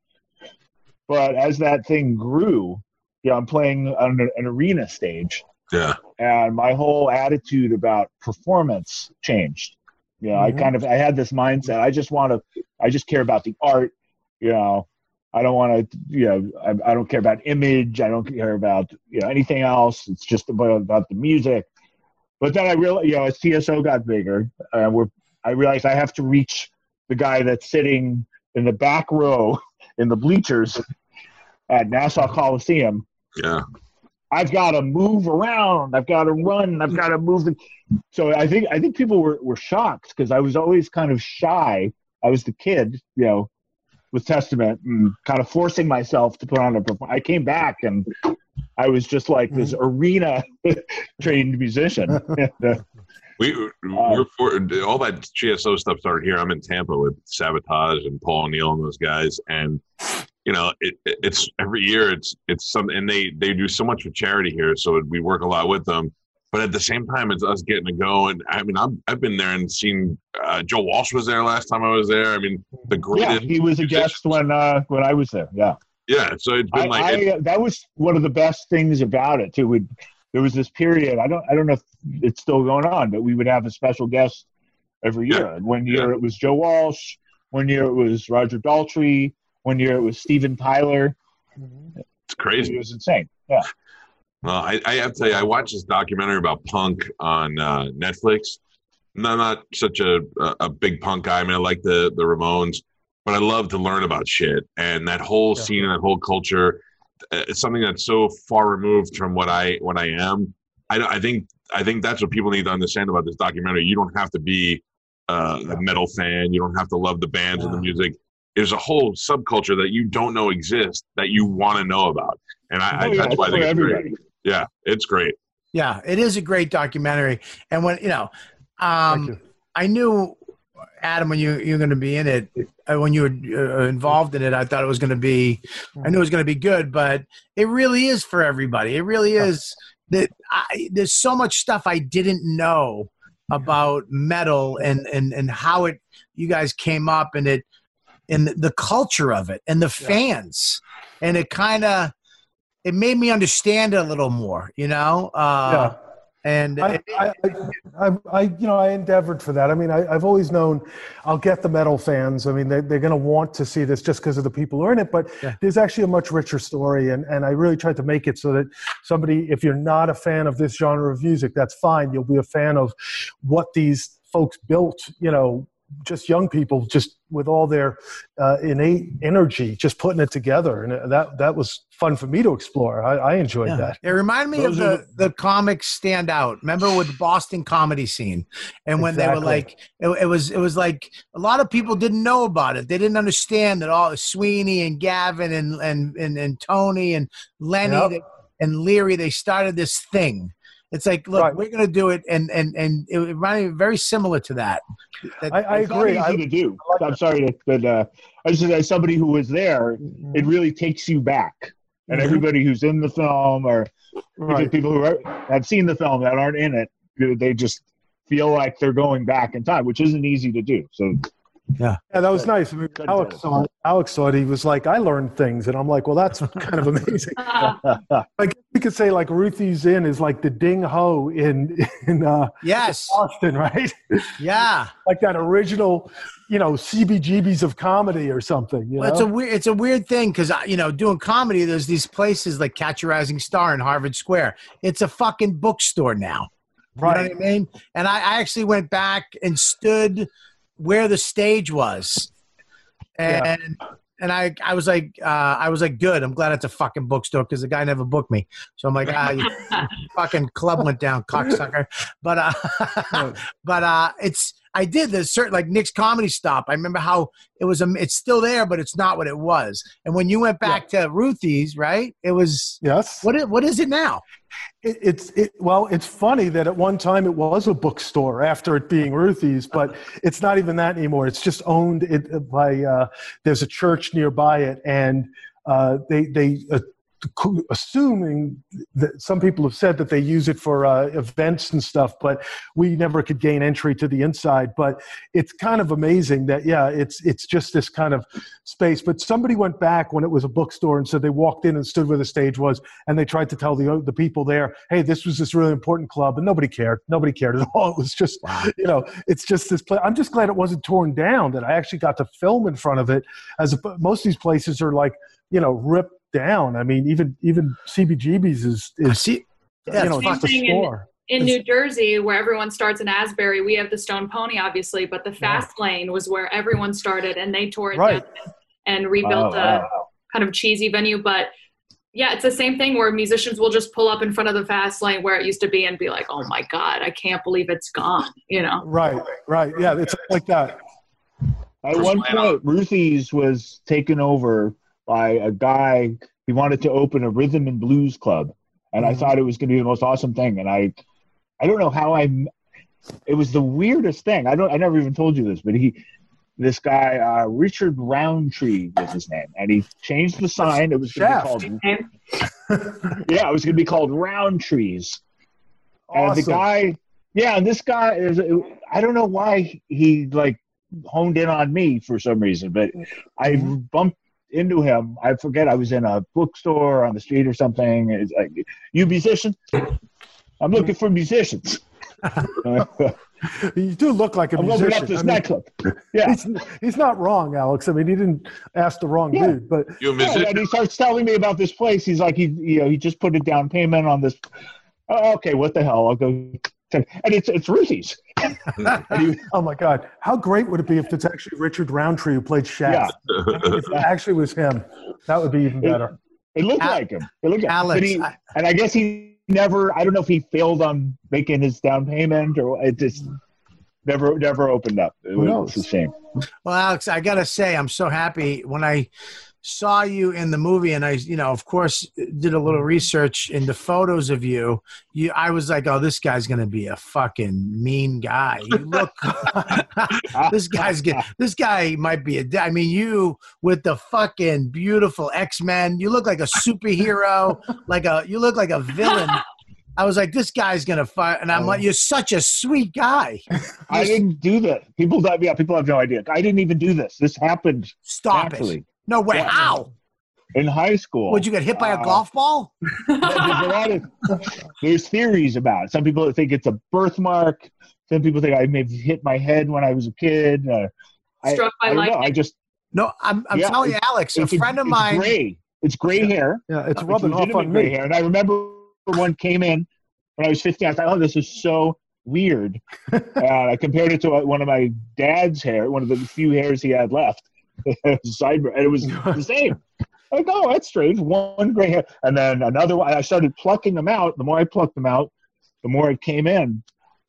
but as that thing grew, you know, I'm playing on an, an arena stage yeah. and my whole attitude about performance changed. You know, I Mhm. kind of I had this mindset. I just want to. I just care about the art. You know, I don't want to. You know, I, I don't care about image. I don't care about you know anything else. It's just about about the music. But then I realized, you know, as TSO got bigger, uh, we're I realized I have to reach the guy that's sitting in the back row in the bleachers at Nassau Coliseum Yeah. I've got to move around. I've got to run. I've got to move. The... So I think I think people were, were shocked because I was always kind of shy. I was the kid, you know, with Testament and kind of forcing myself to put on a performance. I came back and I was just like this mm-hmm. arena trained musician. We we're for, all that TSO stuff started here. I'm in Tampa with Savatage and Paul O'Neill and those guys, and you know it, it- it's every year it's it's some and they they do so much for charity here, so we work a lot with them. But at the same time, it's us getting to go. And I mean, I'm, I've been there and seen uh, Joe Walsh was there last time I was there. I mean, the greatest. yeah, he was a guest when uh, when I was there. Yeah. Yeah, so it's been I, like I, it- that was one of the best things about it too. Would there was this period? I don't I don't know if it's still going on, but we would have a special guest every year. Yeah. And one year it was Joe Walsh. One year it was Roger Daltrey. One year it was Steven Tyler. it's crazy. It was insane. Yeah. Well, I, I have to tell you, I watched this documentary about punk on uh, Netflix. And I'm not such a, a, a big punk guy. I mean, I like the, the Ramones, but I love to learn about shit. And that whole Yeah. scene and that whole culture, uh, it's something that's so far removed from what I what I am. I, I think I think that's what people need to understand about this documentary. You don't have to be uh, a metal fan. You don't have to love the bands and the music. There's a whole subculture that you don't know exists that you want to know about, and I, I Oh, yeah, that's it's why I think for it's great. Yeah, it's great. Yeah, it is a great documentary. And when you know, um, you. I knew Adam when you you're going to be in it. uh, When you were uh, involved in it, I thought it was going to be. I knew it was going to be good, but it really is for everybody. It really is. That I, there's so much stuff I didn't know about metal and and and how it you guys came up and it and the, culture of it and the fans and it kind of it made me understand it a little more you know uh yeah. and I, I, I, I, you know, I endeavored for that. I mean, I, I've always known I'll get the metal fans. I mean, they, they're going to want to see this just because of the people who are in it. But Yeah. there's actually a much richer story, and, and I really tried to make it so that somebody, if you're not a fan of this genre of music, that's fine. You'll be a fan of what these folks built. You know, just young people, just with all their uh, innate energy, just putting it together, and that that was fun for me to explore. I, I enjoyed Yeah. that. It reminded me Those of are the, the comics stand out. Remember with the Boston comedy scene, and when they were like, it, it was it was like a lot of people didn't know about it. They didn't understand that all Sweeney and Gavin and and and, and Tony and Lenny Yep. they- and Leary they started this thing. It's like, look, Right. we're gonna do it, and and and it reminded me very similar to that. That- I, I agree. I, to do. I like I'm sorry, to, but uh, I just as somebody who was there, it really takes you back. And Mhm. everybody who's in the film, or right. people who are, have seen the film that aren't in it, they just feel like they're going back in time, which isn't easy to do. So Yeah, Yeah, that was nice. I mean, Alex deal. saw it. Alex saw it. He was like, "I learned things," and I'm like, "Well, that's kind of amazing." like we could say, like Ruthie's Inn is like the Ding Ho in in uh, yes, Austin, right? yeah. like that original, you know, CBGBs of comedy or something. You Well, it's a know? weird it's a weird thing because you know doing comedy. There's these places like Catch a Rising Star in Harvard Square. It's a fucking bookstore now. You know right. what I mean? And I, I actually went back and stood where the stage was, and and I I was like uh, I was like good. I'm glad it's a fucking bookstore because the guy never booked me. So I'm like ah, fucking club went down, cocksucker. But uh, but uh, it's I did. There's certain like Nick's Comedy Stop. I remember how it was. Um, it's still there, but it's not what it was. And when you went back to Ruthie's, right? It was. Yes. What? Is, what is it now? It, it's it, well, it's funny that at one time it was a bookstore after it being Ruthie's, but it's not even that anymore. It's just owned it by. Uh, there's a church nearby it, and uh, they they. Uh, assuming that some people have said that they use it for uh, events and stuff, but we never could gain entry to the inside. But it's kind of amazing that yeah, it's it's just this kind of space. But somebody went back when it was a bookstore and said they walked in and stood where the stage was, and they tried to tell the the people there, hey, this was this really important club, and nobody cared. Nobody cared at all. It was just you know, it's just this place. I'm just glad it wasn't torn down. That I actually got to film in front of it. As a, most of these places are like you know ripped down. I mean, even even CBGB's is is See, you know Same just a thing in- in New Jersey, where everyone starts in Asbury, we have the Stone Pony, obviously, but the Fast Lane was where everyone started, and they tore it Right. down and rebuilt Wow, a wow. kind of cheesy venue. But yeah, it's the same thing where musicians will just pull up in front of the Fast Lane where it used to be and be like, "Oh my God, I can't believe it's gone," you know. Right, right. Yeah, it's like that. At one point, Ruthie's was taken over by a guy. He wanted to open a rhythm and blues club, and I Mhm. thought it was going to be the most awesome thing. And I, I don't know how I. m- It was the weirdest thing. I don't. I never even told you this, but he, this guy, uh, Richard Roundtree was his name, and he changed the sign. It was going to be called. yeah, it was going to be called Roundtrees. Awesome. And the guy, yeah, and this guy is, I don't know why he like honed in on me for some reason, but I bumped into him. I forget I was in a bookstore on the street or something. It's like, you musician? I'm looking for musicians. You do look like a opening musician. up this I mean, nightclub. Yeah. he's, he's not wrong, Alex. I mean, he didn't ask the wrong Yeah. dude, but You a Yeah, musician? and he starts telling me about this place. He's like, he, you know, he just put a down payment on this. Oh, okay, what the hell? I'll go. Check. And it's it's Ruthie's. And he- oh my God, how great would it be if it's actually Richard Roundtree who played Shaft? If it actually was him, that would be even better. It looked Al- like him. It looked like Alex, but he, I- and I guess he never. I don't know if he failed on making his down payment or it just never never opened up. It Who was knows? a shame. Well, Alex, I gotta say, I'm so happy when I saw you in the movie, and I, you know, of course, did a little research into photos of you. You, I was like, oh, this guy's gonna be a fucking mean guy. You look, this guy's good. This guy might be a. I mean, you with the fucking beautiful X Men. You look like a superhero. like a, you look like a villain. I was like, this guy's gonna fight, and I'm like, you're such a sweet guy. I didn't do that. People yeah, people have no idea. I didn't even do this. This happened Stop it. Naturally No way. Yeah. How? in high school. Would you get hit by a Uh, golf ball? there's a lot of there's theories about it. Some people think it's a birthmark. Some people think I may have hit my head when I was a kid. Uh, I, Struck by I don't know. I just No, I'm, I'm Yeah, telling you, Alex, a friend of it's mine. Gray. It's gray hair. Yeah, it's It's rubbing off on gray me. hair. And I remember one came in when I was 15. I thought, oh, this is so weird. uh, I compared it to uh, one of my dad's hair, one of the few hairs he had left. Sideburn, and it was the same. Like, oh, that's strange. One gray hair, and then another one. I started plucking them out. The more I plucked them out, the more it came in,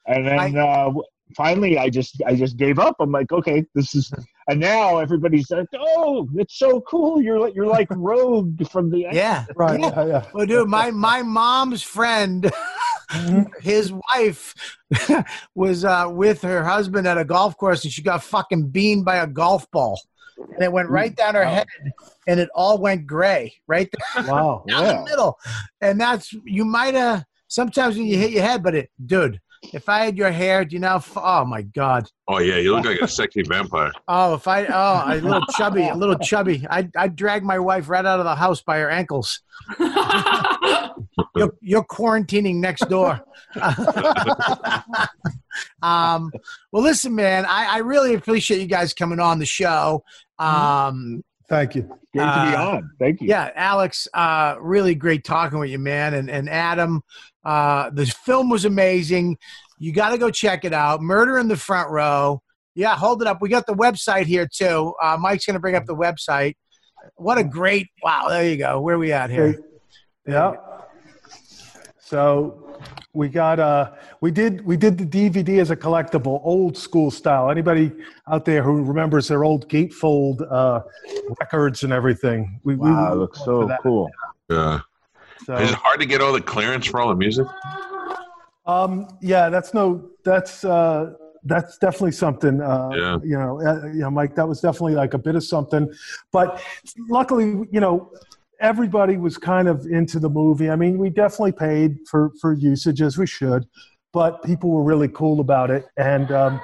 and then uh, finally, I just I just gave up. I'm like, okay, this is. And now everybody's like, oh, it's so cool. You're like you're like Rogue from the Yeah. Right. Yeah. Yeah. yeah. Well, dude, my my mom's friend, his wife, was uh, with her husband at a golf course, and she got fucking beamed by a golf ball, and it went right down her head, and it all went gray right there Wow. down Yeah. the middle. And that's you might have sometimes when you hit your head, but it, dude. If I had your hair, do you know? Oh my god! Oh yeah, you look like a sexy vampire. Oh, if I oh a little chubby, a little chubby, I'd I'd drag my wife right out of the house by her ankles. You're, you're quarantining next door. um, well, listen, man, I, I really appreciate you guys coming on the show. Um, Thank you. Great to be Uh, on. Thank you. yeah, Alex, uh, really great talking with you, man. And, and Adam, uh, the film was amazing. You got to go check it out. Murder in the Front Row. Yeah, hold it up. We got the website here, too. Uh, Mike's going to bring up the website. What a great, wow, there you go. Where we at here? Yeah. So We got uh we did we did the DVD as a collectible, old school style. Anybody out there who remembers their old gatefold uh, records and everything? We, we Wow, it looks so cool. Yeah. So, Is it hard to get all the clearance for all the music? um, yeah, that's no, that's uh, that's definitely something. Uh, Yeah. You know, uh, you know, Mike, that was definitely like a bit of something. But luckily, you know, everybody was kind of into the movie. I mean, we definitely paid for for usage as we should, but people were really cool about it, and um,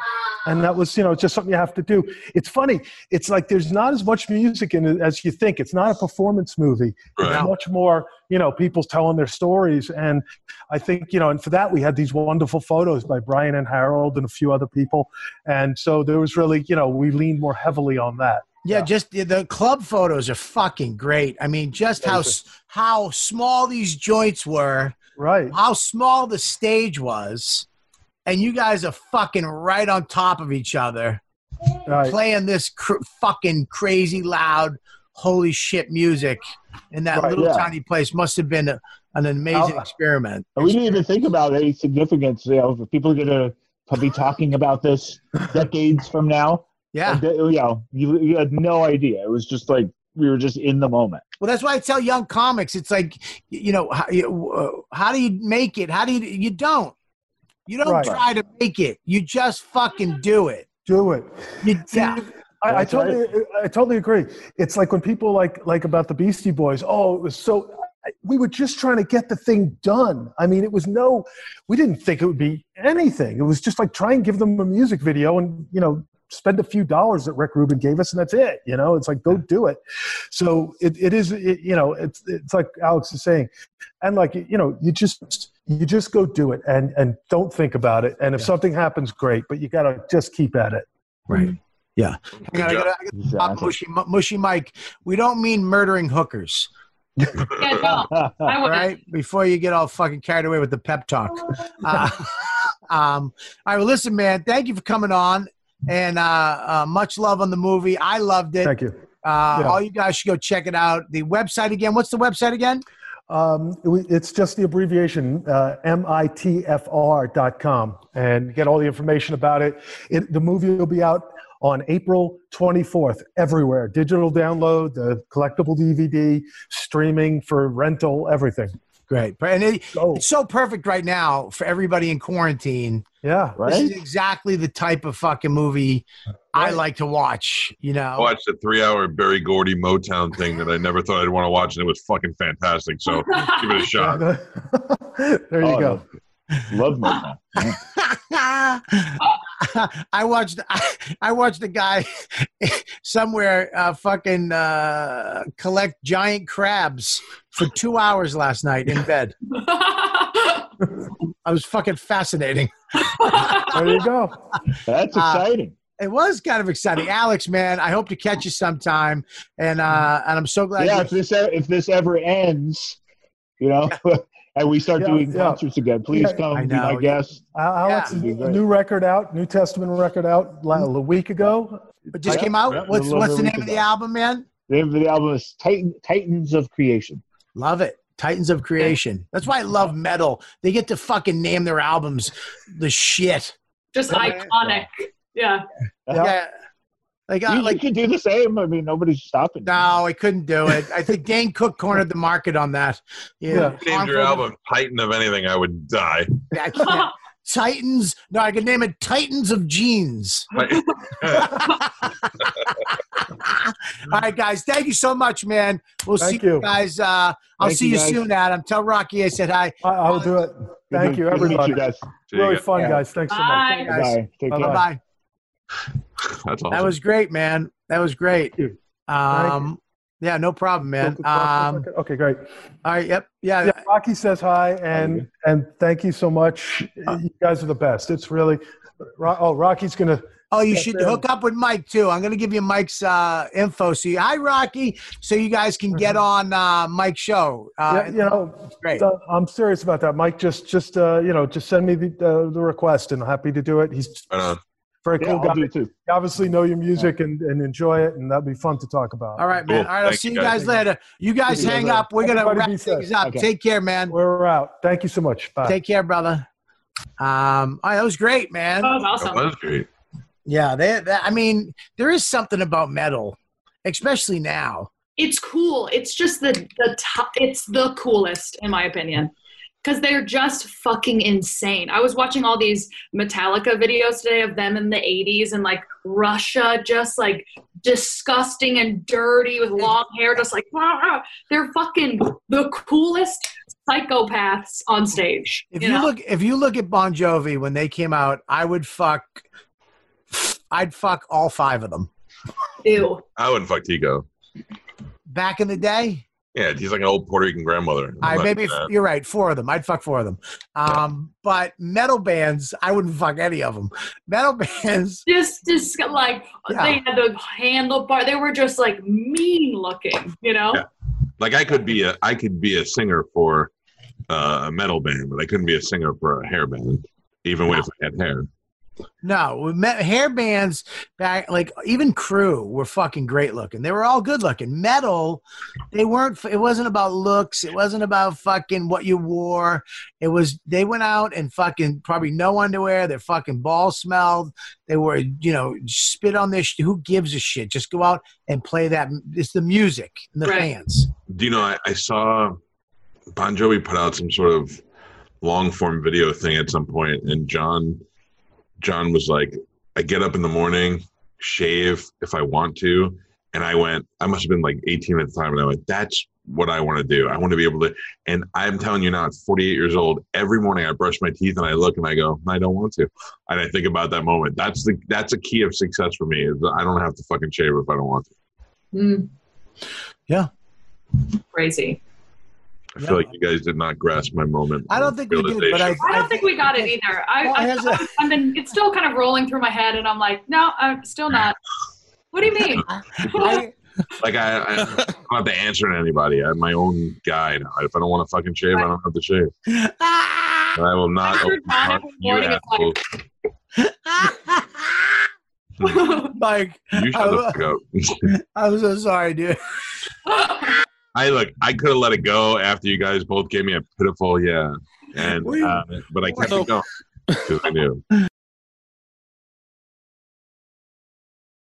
and that was you know just something you have to do. It's funny. It's like there's not as much music in it as you think. It's not a performance movie. Right. It's much more you know people telling their stories, and I think you know, and for that we had these wonderful photos by Brian and Harald and a few other people, and so there was really you know we leaned more heavily on that. Yeah, just the, the club photos are fucking great. I mean, just how how small these joints were, Right. how small the stage was, and you guys are fucking right on top of each other, Right. playing this cr- fucking crazy loud, holy shit music in that Right, little yeah. tiny place. Must have been a, an amazing How- experiment. We didn't even think about any significance. You know, people are going to be talking about this decades from now. Yeah. And they- you know, you, you had no idea. It was just like we were just in the moment. Well, that's why I tell young comics, it's like, you know, how, you, uh, how do you make it? How do you? You don't. You don't Right. try to make it. You just fucking do it. Do it. You, yeah. I, I That's totally, I totally agree. It's like when people like like about the Beastie Boys. Oh, it was so. We were just trying to get the thing done. I mean, it was no. We didn't think it would be anything. It was just like try and give them a music video, and you know, spend a few dollars that Rick Rubin gave us, and that's it. You know, it's like go do it. So it, it is. It, you know, it's it's like Alex is saying, and like you know, you just you just go do it, and and don't think about it. And if Yeah. something happens, great. But you gotta just keep at it. Right. Yeah. Hang on, I gotta, I gotta Exactly. mushy, mushy Mike. We don't mean murdering hookers. Yeah, no, I All would. right. Before you get all fucking carried away with the pep talk. Uh, um, all right. Well, listen, man. Thank you for coming on, and uh, uh, much love on the movie. I loved it. Thank you. Uh, Yeah. All you guys should go check it out. The website again. What's the website again? Um, it- it's just the abbreviation, uh, mitfr.com, and get all the information about it. it. The movie will be out on April 24th everywhere. Digital download, the collectible DVD, streaming for rental, everything. Great. And it, it's so perfect right now for everybody in quarantine. Yeah. Right? This is exactly the type of fucking movie I like to watch. You know. I watched a three-hour Berry Gordy Motown thing that I never thought I'd want to watch, and it was fucking fantastic. So give it a shot. there you Oh, go. Love Motown. I watched I watched a guy somewhere uh, fucking uh, collect giant crabs for two hours last night in bed. I was fucking fascinating. There you go. That's Uh, exciting. It was kind of exciting, Alex. Man, I hope to catch you sometime, and uh, and I'm so glad. yeah, if this if this ever ends, you know, and we start Yeah, doing yeah. concerts again, please Yeah, come I be my know. guest. Al- Alex, Yeah. new record out, New Testament record out a week ago. it just Yeah, came out. yeah, what's what's the name of the album, man? The name of the album is Titan, Titans of Creation. Love it. Titans of Creation. That's why I love metal. They get to fucking name their albums the shit. Just iconic. Yeah. Yeah. Yeah. Like, you, uh, you like could do the same. I mean, nobody's stopping. you. no, I couldn't do it. I think Dane Cook cornered the market on that. Yeah. Named your album Titan of anything, I would die. I can't. Titans. No, I could name it Titans of Jeans. All right, guys. Thank you so much, man. We'll Thank see you you. guys. Uh, I'll Thank see you, you guys. soon, Adam. Tell Rocky I said hi. I, I'll do it. Thank to- you, good to meet everybody. You guys. See you Really fun, Yeah. guys. Thanks so much. Bye. guys. Bye. Take Bye-bye. care. Bye bye. That's awesome. That was great, man. That was great. Thank you. Thank Um, yeah, no problem, man. Go- go- Um, okay, great. all right. Yep. Yeah. Yeah, Rocky says hi, and and thank you so much. You guys are the best. It's really. Ro- Oh, Rocky's gonna. Oh, you Yes, should sir. hook up with Mike too. I'm going to give you Mike's uh, info. So, you, hi, Rocky. So you guys can get on uh, Mike's show. Uh, yeah, you know, great. I'm serious about that, Mike. Just, just, uh, you know, just send me the uh, the request, and I'm happy to do it. He's Right. Very Yeah, cool I'll guy. do too. You obviously know your music and, and enjoy it, and that'd be fun to talk about. All right, man. Cool. All right, I'll Thank see you, you guys guys. later. You guys See hang later. up. We're gonna wrap things up. Okay. Take care, man. We're out. Thank you so much. Bye. Take care, brother. Um, oh, that was great, man. That was awesome. That awesome. was great. Yeah, they, they, I mean, there is something about metal, especially now. It's cool. It's just the the top. It's the coolest in my opinion. Because they're just fucking insane. I was watching all these Metallica videos today of them in the 80s and like Russia, just like disgusting and dirty with long hair, just like, "Rah." they're fucking the coolest psychopaths on stage. If you you know? look, if you look at Bon Jovi when they came out, I would fuck, I'd fuck all five of them. Ew. I wouldn't fuck Tico. Back in the day, Yeah, he's like an old Puerto Rican grandmother. I'm maybe doing you're right. Four of them, I'd fuck four of them. Um, but metal bands, I wouldn't fuck any of them. Metal bands, Just, just like Yeah. they had the handlebar. They were just like mean looking, you know? Yeah. like I could be a I could be a singer for uh, a metal band, but I couldn't be a singer for a hair band, even if I had hair. No me- hair bands back like even Crüe were fucking great looking. They were all good looking. Metal, they weren't. It wasn't about looks. It wasn't about fucking what you wore. It was they went out and fucking probably no underwear. Their fucking ball smelled. They were you know spit on their. Sh- who gives a shit? Just go out and play that. It's the music and the Right. fans. Do you know I, I saw Bon Jovi put out some sort of long form video thing at some point, and Jon Jon was like, I get up in the morning, shave if I want to. And I went, I must have been like 18 at the time. And I went, that's what I want to do. I want to be able to. And I'm telling you now, at 48 years old, every morning I brush my teeth and I look and I go, I don't want to. And I think about that moment. That's the that's a key of success for me. Is I don't have to fucking shave if I don't want to. Mm. Yeah. Crazy. I Yeah. feel like you guys did not grasp my moment. I don't think we did, but I. realization. I don't think we got it either. I, Well, I, here's a- I've been, it's still kind of rolling through my head, and I'm like, no, I'm still not. What do you mean? Like I, I, I don't have to answer to anybody. I'm my own guy now. If I don't want to fucking shave, I don't have to shave. I, I will not open John you morning is assholes. Mike, You shut the fuck up. I'm so sorry, dude. I look. I could have let it go after you guys both gave me a pitiful yeah, and uh, but I kept it going because I knew.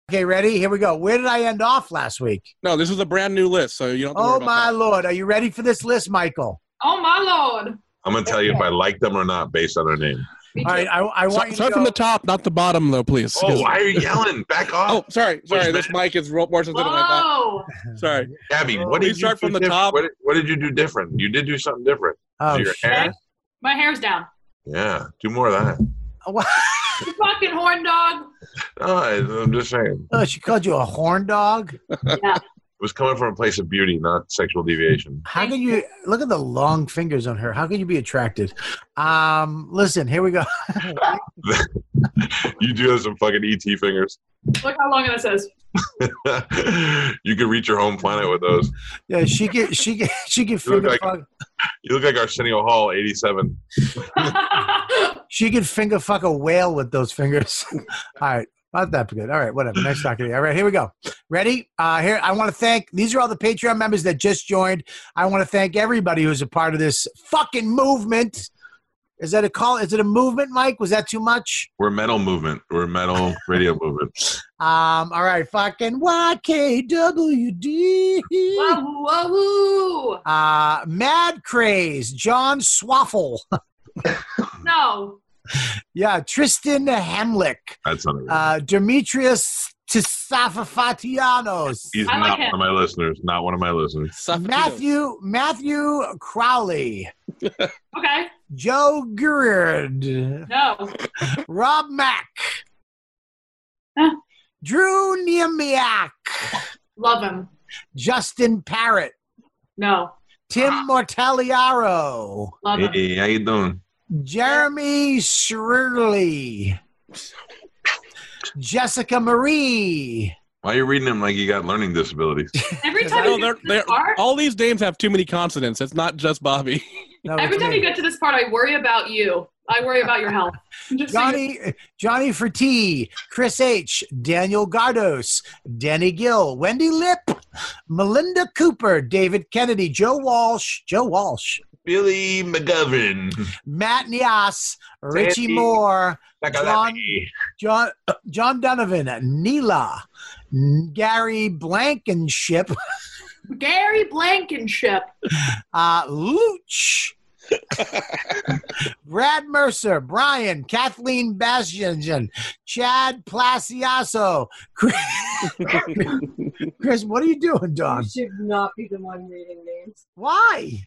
Okay, ready? Here we go. Where did I end off last week? No, this is a brand new list, so you don't. Have to worry Oh about my that. lord, are you ready for this list, Michael? oh my lord. I'm gonna tell you if I like them or not based on their name. Me All too. right, I, I want Start, you to start go. from the top, not the bottom, though, please. Oh, why are you yelling? Back off, Oh, sorry, sorry. This mic is ro- more sensitive than I thought. Sorry. Gabby. What did you start from the diff- top. What did, what did you do different? You did do something different. Oh, your shit. hair. My hair's down. Yeah, do more of that. What? You fucking horn dog. No, I, I'm just saying. Oh, she called you a horn dog? Yeah. It was coming from a place of beauty, not sexual deviation. How can you look at the long fingers on her? How can you be attracted? Um, listen, here we go. you do have some fucking ET fingers. Look how long this says. you could reach your home planet with those. Yeah, she get she get she get You look finger like- fuck You look like Arsenio Hall, 87. she could finger fuck a whale with those fingers. All right. Not that good. All right, whatever. Nice talking to you. All right, here we go. Ready? Uh, here, I want to thank. These are all the Patreon members that just joined. I want to thank everybody who's a part of this fucking movement. Is that a call? Is it a movement, Mike? Was that too much? We're metal movement. We're metal radio movement. Um. All right, fucking YKWd. whoa, whoa, Uh, Mad Craze, John Swaffle. No. Yeah, Tristan Hemlick, That's not a uh, Demetrius Tisafafatianos, He's I like not him. one of my listeners. Not one of my listeners. Matthew Matthew Crowley, Okay. Joe Gurd, No. Rob Mack, Huh. Drew Niemiak, Love him. Justin Parrott, No. Tim Mortaliaro, Love him. Hey, how you doing? Jeremy Shirley, Jessica Marie. Why are you reading them like you got learning disabilities? Every time No, you they're, get to they're, this part, all these names have too many consonants. It's not just Bobby. No, every time me. you get to this part, I worry about you. I worry about your health. Just so Johnny Johnny Fertie, Chris H, Daniel Gardos, Danny Gill, Wendy Lip, Melinda Cooper, David Kennedy, Joe Walsh, Joe Walsh, Billy McGovern. Matt Nias, Richie Sandy. Moore, John, John. John John Donovan, Neela, Gary Blankenship, Gary Blankenship. uh, Looch, Brad Mercer, Brian, Kathleen Bastian, Chad Placiaso, Chris, Chris, what are you doing, Don? You should not be the one reading names. Why?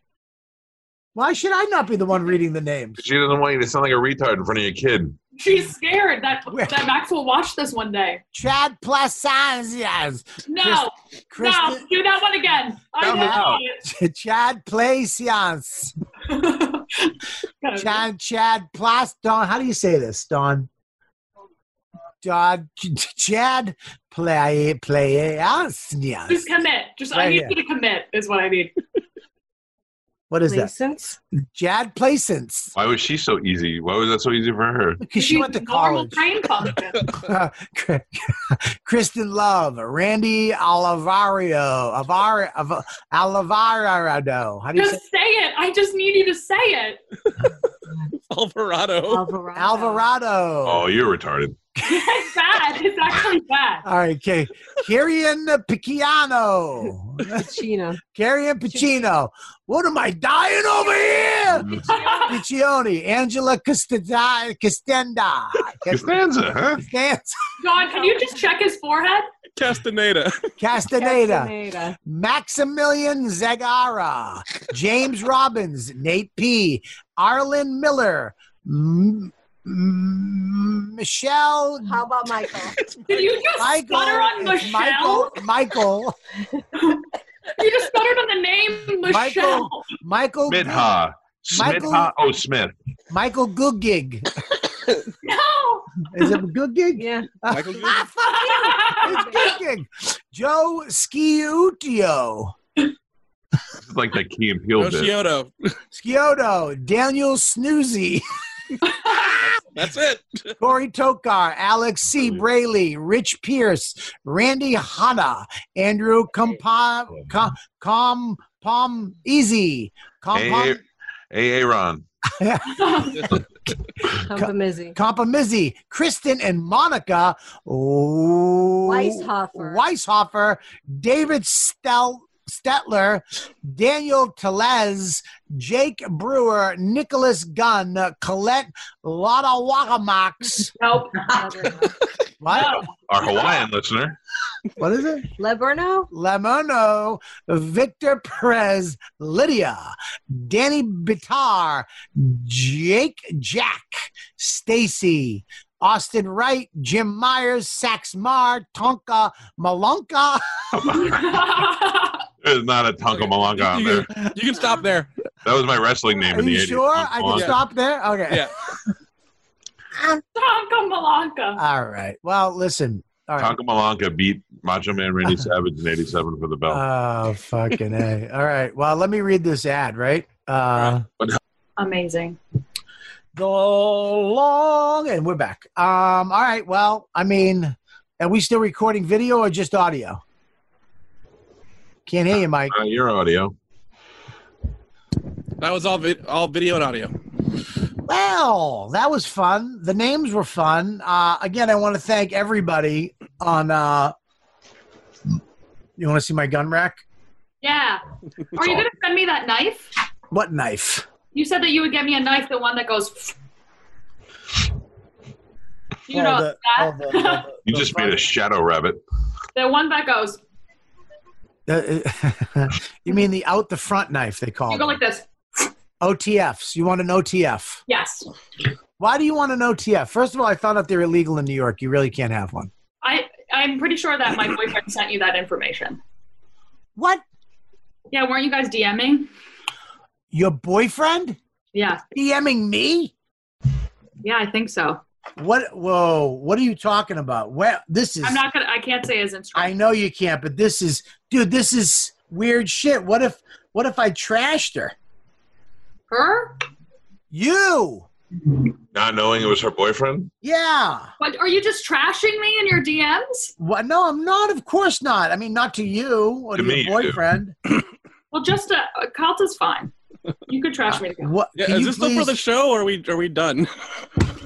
Why should I not be the one reading the names? She doesn't want you to sound like a retard in front of your kid. She's scared that Where? that Max will watch this one day. Chad Placias, No, Kristen, no, do that one again. I Sound it out. Chad Placias, want. Chad Chad Plas. Don, how do you say this, Don? Don Chad Play Placias. Just commit. Just I need here. you to commit is what I need. What is that? Jad Chad Placence. Why was she so easy? Why was that so easy for her? Because she She's went to college. brain. Kristen Love, Randy Olivario, Avar, Av- Olivarado. How do you say? Just say it. I just need you to say it. Alvarado. Alvarado. Alvarado. Oh, you're retarded. It's bad. It's actually bad. All right, okay. Kirian Picciano. Pacino. Kirian Pacino. What am I dying over here? Piccioni. Angela Costenda. Costenda. Costanza, huh? Costanza. John, can you just check his forehead? Castaneda. Castaneda. Castaneda. Maximilian Zagara, James Robbins, Nate P, Arlen Miller, M- M- Michelle, How about Michael? Did you just Michael, stutter on Michelle? Michael, Michael, You just stuttered on the name Michelle. Michael, Smidha. Michael- Smidha. Oh, Smith. Michael Goodgig. No. Is it Goodgig? Yeah. Michael Goodgig. Ah, fuck you. It's Goodgig. Joe Sciutio. This is like that Key and Peele bit. Yoshioto. Scioto, Daniel Snoozy, That's it. Corey Tokar, Alex C. Braley, Rich Pierce, Randy Hanna, Andrew Compom, Com, Com, Pom Easy, Hey, Compom, hey, Aaron. Compamizzi. Compamizzi, Kristen and Monica oh, Weishoffer. Weishoffer, David Stel, Stetler, Daniel Telez, Jake Brewer, Nicholas Gunn, Colette Lotta Wakamax. Nope. What? No. Our Hawaiian listener. What is it? Leberno? Lemono, Victor Perez, Lydia, Danny Bitar, Jake Jack, Stacy, Austin Wright, Jim Myers, Sax Mar, Tonka Malonka. There's not a Tonka Malanga on You there. can, you can stop there. That was my wrestling name Are in the you 80s. sure? Tonka I can Malanga. stop there? Okay. Yeah. Tonka Malaka. All right. Well, listen. All right. Tonka Malanga beat Macho Man Randy Savage in 87 for the belt. Oh, fucking A. All right. Well, let me read this ad, right? Uh, Amazing. go long and we're back um all right well i mean are we still recording video or just audio can't hear you mike Uh, your audio. That was all vid- all video and audio. well that was fun the names were fun uh again i want to thank everybody on uh you want to see my gun rack Yeah. Are you gonna send me that knife? what knife You said that you would get me a knife, the one that goes. You Oh, know the- that? oh, the- the- You just made a shadow rabbit. the one that goes. Uh, you mean the out the front knife they call it? You go them. like this. otfs you want an otf Yes. why do you want an otf first of all i found out they're illegal in new york you really can't have one I I'm pretty sure that my boyfriend sent you that information. what Yeah, weren't you guys DMing? Your boyfriend Yeah. DMing me? Yeah, I think so. What? Whoa! What are you talking about? Well, this is. I'm not gonna. I can't say his Instagram. I know you can't, but this is, dude. This is weird shit. What if? What if I trashed her? Her? You? Not knowing it was her boyfriend. Yeah. What are you just trashing me in your DMs? What? No, I'm not. Of course not. I mean, not to you or To to, me, your you boyfriend. Well, just a uh, Calta's fine. You could trash me again. What? Yeah, is you this still for the show, or are we are we done?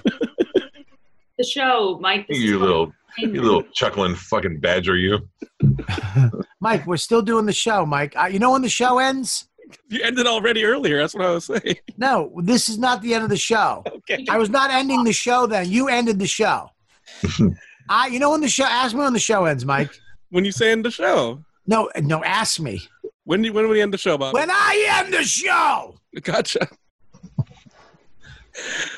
The show, Mike. This You little, you little chuckling fucking badger. You. Mike, we're still doing the show, Mike. Uh, you know when the show ends? You ended already earlier. That's what I was saying. No, this is not the end of the show. Okay. I was not ending the show then. You ended the show. I, you know when the show? Ask me when the show ends, Mike. When you say end the show, No, no, ask me when do, when do we end the show, Bob? when I end the show. Gotcha.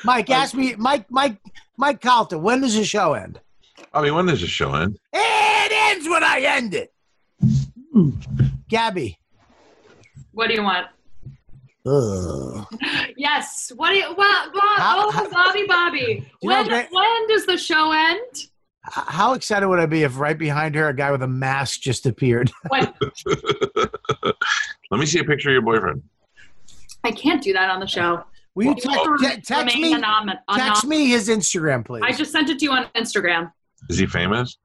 Mike, ask me, Mike, Mike, Mike Calta. When does the show end? I mean, when does the show end? It ends when I end it. Hmm. Gabby. What do you want? Ugh. Yes. What do you? Well, Bob, How- oh, how- Bobby, Bobby. You know, When Gra- when does the show end? How excited would I be if right behind her a guy with a mask just appeared? Let me see a picture of your boyfriend. I can't do that on the show. Will you You te- te- text me? anom- Text anom- me his Instagram, please. I just sent it to you on Instagram. Is he famous?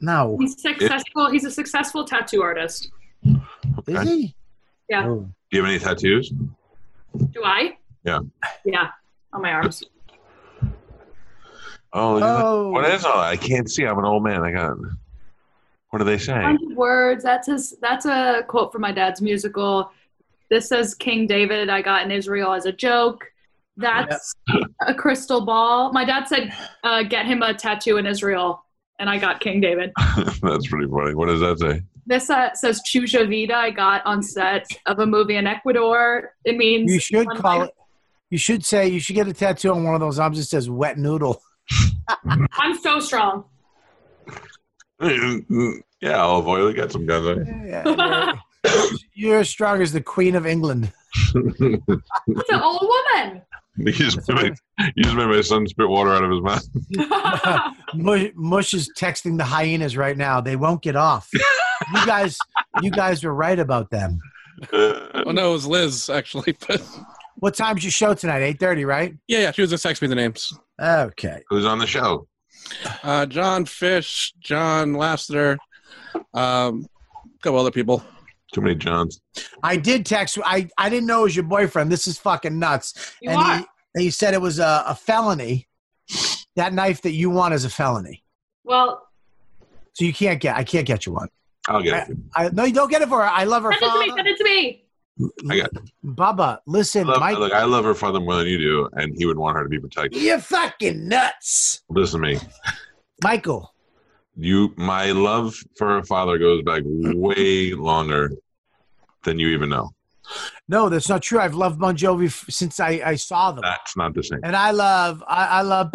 no. He's successful. He's a successful tattoo artist. Is he? Yeah. Oh. Do you have any tattoos? Do I? Yeah. Yeah. On my arms. Oh, look at that. Oh. what is all that? I can't see. I'm an old man. I got. What do they say? Words. That's his. That's a quote from my dad's musical. This says King David. I got in Israel as a joke. That's a crystal ball. My dad said, uh, "Get him a tattoo in Israel," and I got King David. That's pretty funny. What does that say? This uh, says Chuja Vida. I got on set of a movie in Ecuador. It means You should call life- it. You should say you should get a tattoo on one of those arms that says "wet noodle." I'm so strong. yeah, olive oil. You got some guns on Yeah, you're, you're as strong as the Queen of England. you. An old woman. you, just made my, just made my son spit water out of his mouth. Mush, Mush is texting the hyenas right now. They won't get off. You guys, you guys were right about them. Oh no, it was Liz actually. But What time's your show tonight? Eight thirty, right? yeah, yeah, she was just texting me the names. Okay. Who's on the show? Uh, John Fish, John Lasseter, um, a couple other people. Too many Johns. I did text. I I didn't know it was your boyfriend. This is fucking nuts. You and are. He, he said it was a, a felony. That knife that you want is a felony, well, so you can't get. I can't get you one. I'll get it. I no, you don't get it for her. I love her send it to me. Send it to me. I got. Bubba, listen, I love, Mike, look, I love her father more than you do, and he would want her to be protected. you're fucking nuts, Listen to me. Michael. You, my love for her father goes back way longer than you even know. No, that's not true. I've loved Bon Jovi f- since I, I saw them. That's not the same. And I love, I, I love.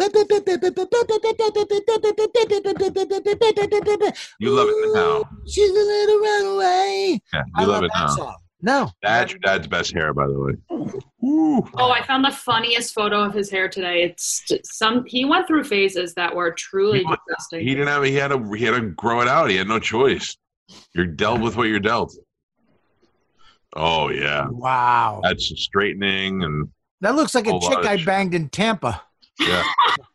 You love it now. She's a little runaway. Yeah, I you love love it that now. song. No, That's your dad's best hair, by the way. Ooh. Oh, I found the funniest photo of his hair today. It's some. He went through phases that were truly He was- disgusting. He didn't have. He had to. He had to grow it out. He had no choice. You're dealt with what you're dealt. Oh yeah, wow, that's straightening and that looks like a chick I shit. banged in Tampa. yeah.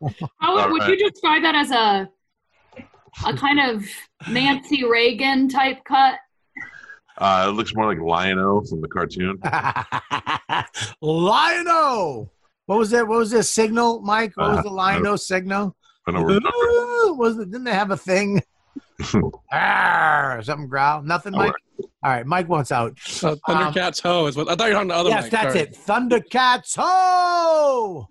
How would, would Alright. you describe that as a a kind of Nancy Reagan type cut? Uh, it looks more like Lion-O from the cartoon. Lion-O. What was that? What was this signal, Mike? What was Uh, the Lion-O signal? I don't remember. was it, didn't they have a thing? Arr, something growl. Nothing, Mike. All right, Mike wants out. Uh, Thundercats Ho is what I thought you were on the other yes, mic. that's Sorry. it. Thundercats ho!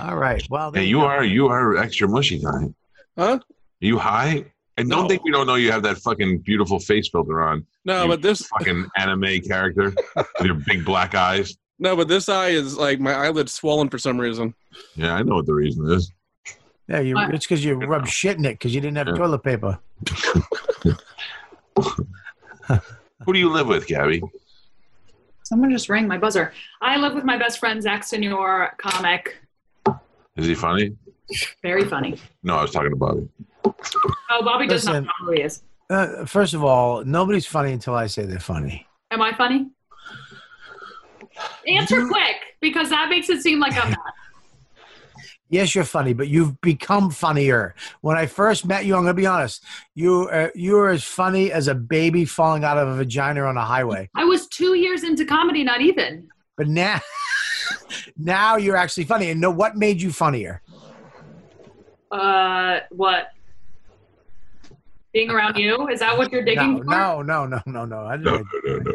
All right. Well, there Hey, you go. are you are extra mushy tonight. Huh? Are You high? And don't No. think we don't know you have that fucking beautiful face filter on. No, You but this fucking anime character with your big black eyes. no, but this eye is like my eyelid's swollen for some reason. Yeah, I know what the reason is. Yeah, you, What? it's because you rubbed shit in it because you didn't have Yeah. toilet paper. Who do you live with, Gabby? Someone just rang my buzzer. I live with my best friend Zach Senior, comic. Is he funny? Very funny. No, I was talking to Bobby. Oh, Bobby does Listen. not know who he is. Uh, first of all, nobody's funny until I say they're funny. Am I funny? Answer quick because that makes it seem like I'm not. Yes, you're funny, but you've become funnier. When I first met you, I'm gonna be honest. You uh, you were as funny as a baby falling out of a vagina on a highway. I was two years into comedy, not even. But now, now you're actually funny. And know what made you funnier? Uh, what? Being around you? Is that what you're digging No, for? no, no, no, no, no. I No, didn't.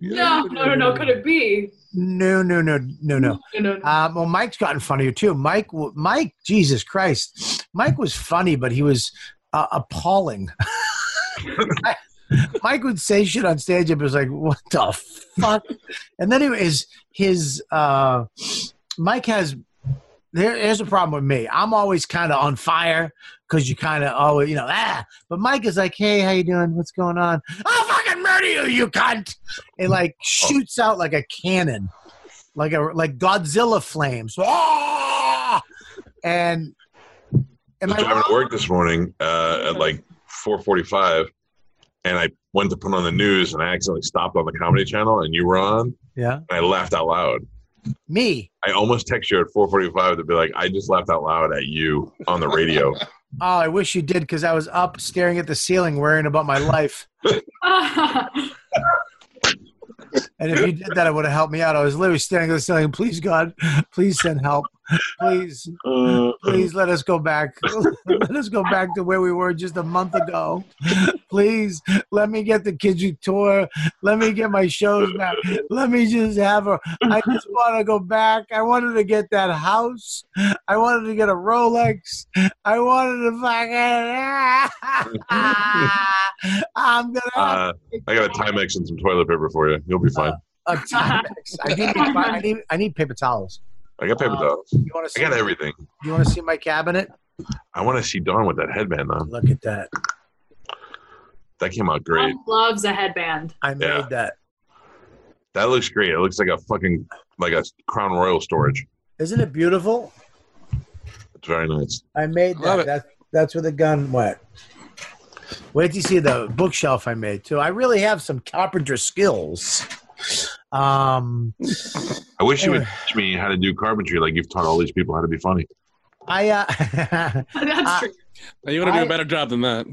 no, no, no, no. no, no, no, no. Could it be? No, no, no, no, no. No, no, no. Um, well, Mike's gotten funnier too. Mike, Mike, Jesus Christ, Mike was funny, but he was uh, appalling. Mike would say shit on stage, and it was like, "What the fuck?" And then he his his uh, Mike has. There, here's a problem with me. I'm always kind of on fire because you kind of always, you know, ah. But Mike is like, "Hey, how you doing? What's going on? I'll fucking murder you, you cunt!" It like shoots out like a cannon like a like Godzilla flames. Ah! And am was I driving to work this morning uh, at like 4:45, and I went to put on the news, and I accidentally stopped on the Comedy Channel, and you were on, Yeah, and I laughed out loud. me. I almost text you at 4:45 to be like, I just laughed out loud at you on the radio. Oh, I wish you did because I was up staring at the ceiling, worrying about my life. And if you did that, it would have helped me out. I was literally staring at the ceiling. Please, God, please send help. Please, Uh, please let us go back. let us go back to where we were just a month ago. Please let me get the kids tour. Let me get my shows back. Let me just have a. I just want to go back. I wanted to get that house. I wanted to get a Rolex. I wanted to fucking. I'm gonna uh, I got a Timex and some toilet paper for you. You'll be fine. a Timex. I need, I need I need paper towels. Um, I got paper towels. You want to I see? got everything. You want to see my cabinet? I want to see Dawn with that headband on. Look at that. That came out great. Mom loves a headband. I made Yeah. that. That looks great. It looks like a fucking like a Crown Royal storage. Isn't it beautiful? It's very nice. I made Love that. it. That's that's where the gun went. Wait till you see the bookshelf I made too. I really have some carpenter skills. Um, I wish you would teach me how to do carpentry like you've taught all these people how to be funny. I uh, That's Uh, true. Now, you want to do a better job than that.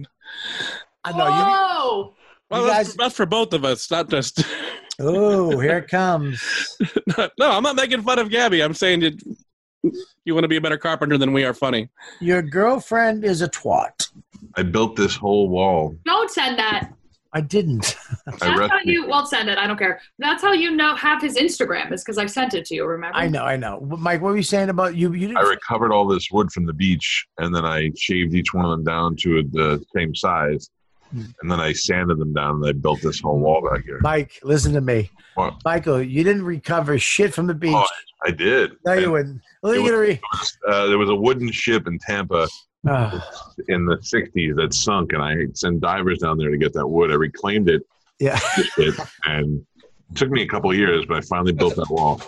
I know you. Whoa! Well, You that's, guys- that's for both of us, not just. Oh, here it comes. no, I'm not making fun of Gabby. I'm saying you, you want to be a better carpenter than we are funny. Your girlfriend is a twat. I built this whole wall. Don't send that. I didn't. I That's how rescued- you. Well, send it. I don't care. That's how you know have his Instagram is because I sent it to you. Remember? I know, I know. Mike, what were you saying about you? You I didn't. recovered all this wood from the beach, and then I shaved each one of them down to the same size, Hmm. and then I sanded them down, and I built this whole wall back here. Mike, listen to me. What? Michael, you didn't recover shit from the beach. Oh, I did. no, you And, wouldn't. Look It at re- uh, there was a wooden ship in Tampa Oh, Ah. in the '60s that sunk, and I sent divers down there to get that wood. I reclaimed it, yeah. it and it took me a couple of years, but I finally built that wall.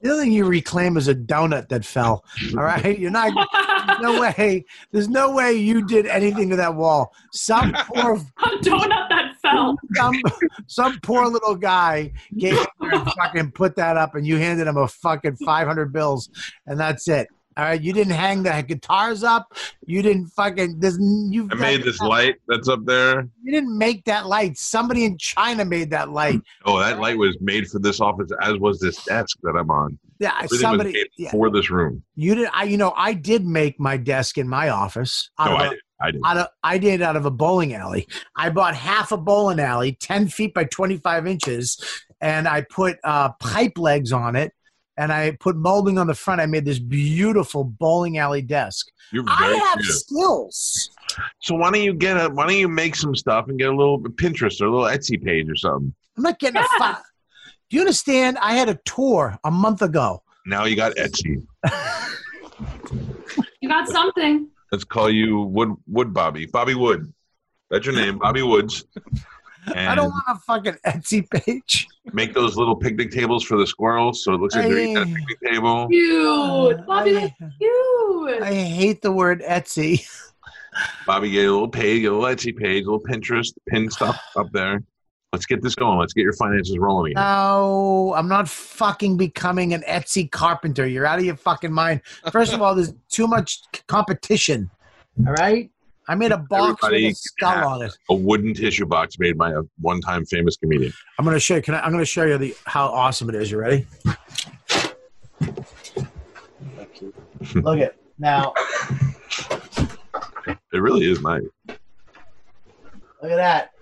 The other thing you reclaim is a donut that fell. All right, you're not. No way. There's no way you did anything to that wall. Some poor, a donut that fell. some, some poor little guy gave and fucking put that up, and you handed him a fucking 500 bills, and that's it. All right, you didn't hang the guitars up. You didn't fucking. There's you. I made this light that's up there. You didn't make that light. Somebody in China made that light. Oh, that light was made for this office, as was this desk that I'm on. Yeah, Everything somebody. Yeah, for this room. you did. I, you know, I did make my desk in my office. out No, of I did. I did. out of I did out of a bowling alley. I bought half a bowling alley, ten feet by twenty five inches, and I put uh, pipe legs on it, and I put molding on the front. I made this beautiful bowling alley desk. You're I very have creative. skills. So why don't you get a? Why don't you make some stuff and get a little Pinterest or a little Etsy page or something? I'm not getting a Yeah. five. Do you understand? I had a tour a month ago. Now you got Etsy. You got something. Let's call you Wood Wood Bobby. Bobby Wood. That's your name, Bobby Woods. And I don't want a fucking Etsy page. make those little picnic tables for the squirrels, so it looks like they're eating at a picnic table. Cute. Uh, Bobby, I, that's cute. I hate the word Etsy. Bobby get a little page, a little Etsy page, a little Pinterest, pin stuff up there. Let's get this going. Let's get your finances rolling again. No, I'm not fucking becoming an Etsy carpenter. You're out of your fucking mind. First of all, there's too much c- competition. All right? I made a box Everybody with a skull on it. A wooden tissue box made by a one-time famous comedian. I'm gonna show you. Can I, I'm gonna show you the how awesome it is. You ready? Look at now. It really is nice. Look at that.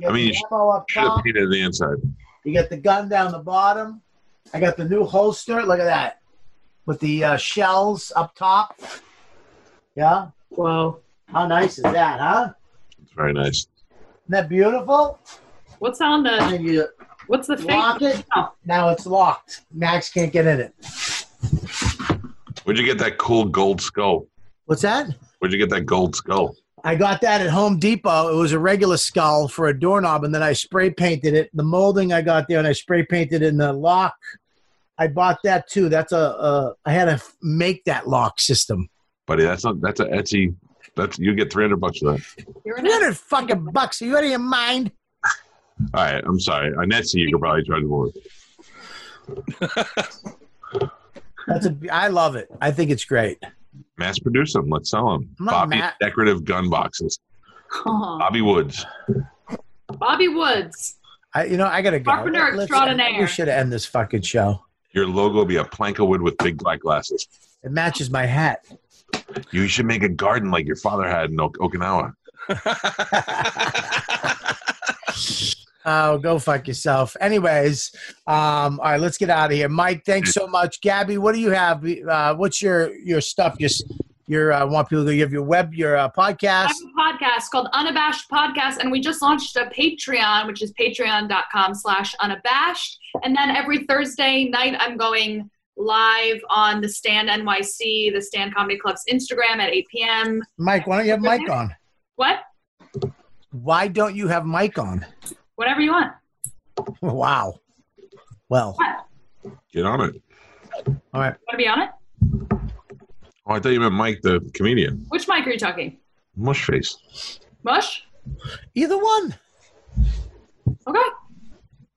You I mean, you got the up Should have top. painted the inside. You got the gun down the bottom. I got the new holster. Look at that, with the uh, shells up top. Yeah. Whoa. How nice is that, huh? It's very nice. Isn't that beautiful? What's on uh, the? And you What's the face? lock it. Now it's locked. Max can't get in it. Where'd you get that cool gold skull? What's that? Where'd you get that gold skull? I got that at Home Depot. It was a regular skull for a doorknob, and then I spray painted it. The molding I got there, and I spray painted in the lock. I bought that too. That's a. a I had to f- make that lock system. Buddy, that's not that's a Etsy that's you get three hundred bucks for that. You're an Three hundred fucking bucks. Are you out of your mind? All right, I'm sorry. On Etsy you could probably charge more. That's a. I love it. I think it's great. Mass produce them. Let's sell them. I'm not Bobby mad. decorative gun boxes. Aw. Bobby Woods. Bobby Woods. I, you know, I gotta go. Carpenter Let's- extraordinaire. We should end this fucking show. Your logo will be a plank of wood with big black glasses. It matches my hat. You should make a garden like your father had in ok- Okinawa. Oh, go fuck yourself. Anyways, um, all right, let's get out of here. Mike, thanks so much. Gabby, what do you have? Uh, what's your your stuff? Your your uh, want people to give your web your uh, I podcast? have a podcast called Unabashed Podcast, and we just launched a Patreon, which is patreon.com slash unabashed. And then every Thursday night, I'm going live on the Stand NYC, the Stand Comedy Club's Instagram at 8 p.m. Mike, why don't you have Mike on? What? Why don't you have Mike on? Whatever you want. Wow. Well, Get on it. all right. Want to be on it? Oh, I thought you meant Mike the comedian. Which Mike are you talking? Mush face. Mush? Either one. Okay.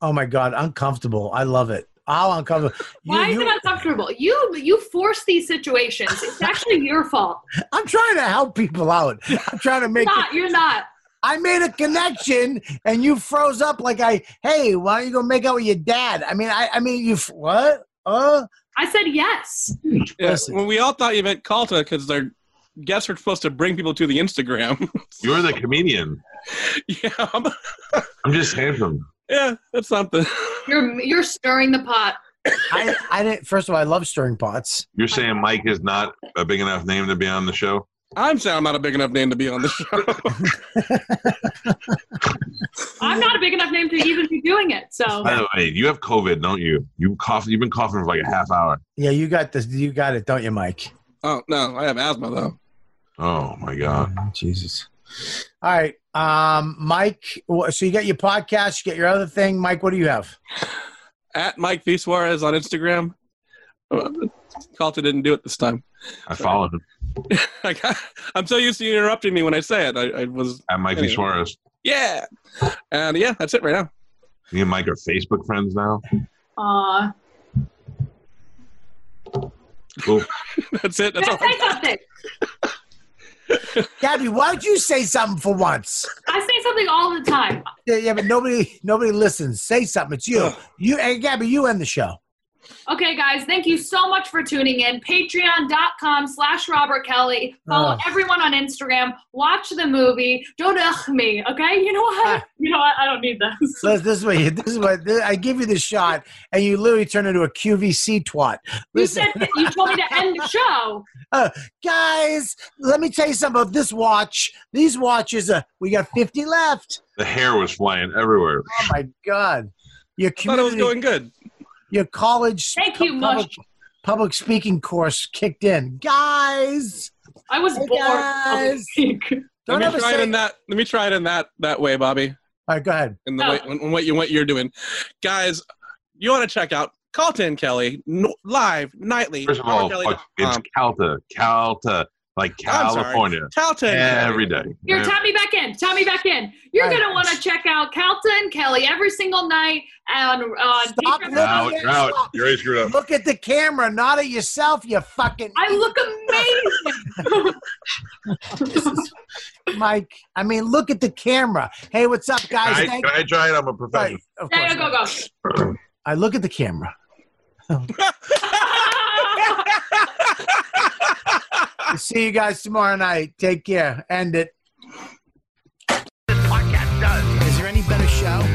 Oh my god, uncomfortable. I love it. How uncomfortable. You- Why is you- it uncomfortable? You you force these situations. It's actually your fault. I'm trying to help people out. I'm trying to make. You're not. You're not. I made a connection, and you froze up like I. Hey, why don't you go make out with your dad? I mean, I. I mean, you. f- What? Uh. I said yes. Yeah, Listen. when we all thought you meant Calta because their guests are supposed to bring people to the Instagram. You're the comedian. yeah, I'm- I'm just handsome. Yeah, that's something. You're you're stirring the pot. I. I didn't. First of all, I love stirring pots. You're saying Mike is not a big enough name to be on the show? I'm saying I'm not a big enough name to be on the show. I'm not a big enough name to even be doing it. So By the way, you have COVID, don't you? You cough. You've been coughing for like a half hour. Yeah, you got this. You got it, don't you, Mike? oh no, I have asthma though. Oh my god. Jesus. All right, um, Mike. So you got your podcast. You get your other thing, Mike. What do you have? At Mike V Suarez on Instagram. Uh, Calta didn't do it this time. I followed him I got, I'm so used to you interrupting me when I say it. I, I was at Mike V. Suarez. yeah, and yeah, that's it right now. Me and Mike are Facebook friends now. uh Cool. That's it. That's all. say something. Gabby, why don't you say something for once? I say something all the time. Yeah, yeah, but nobody, nobody listens. Say something. It's you. You, and Gabby, you end the show. Okay, guys, thank you so much for tuning in. Patreon.com slash Robert Kelly. Follow Oh. everyone on Instagram. Watch the movie. Don't ugh me, okay? You know what? Ah. You know what? I don't need this. So this is what you, this is what I give you the shot, and you literally turn into a QVC twat. You Listen, said you told me to end the show. guys, let me tell you something about this watch. These watches, uh, we got 50 left. The hair was flying everywhere. Oh my god, your I thought it was going good. Your college Thank you, public, Mush. public speaking course kicked in, guys. I was Hey, bored. guys. Don't let me ever try say. it in that. Let me try it in that that way, Bobby. All right, go ahead. In the Oh. way in, in what you what you're doing, guys. You want to check out Calton Kelly no, live nightly. First of all, RobertKelly.com. fuck, it's Calta. Calta. Like oh, I'm sorry. California, Calton. every day. Here, Yeah. tap me back in. Tap me back in. You're Right. gonna want to check out Calton Kelly every single night on on. Stop Deep looking Red- Out, at you're out. yourself. You already screwed up. Look at the camera, not at yourself, you fucking I look amazing. Mike. I mean, look at the camera. Hey, what's up, Can guys? I, Thank can I try it? I'm a professional. Right, of yeah, course. yeah, go go. I look at the camera. See you guys tomorrow night. Take care. End it. This podcast does. Is there any better show?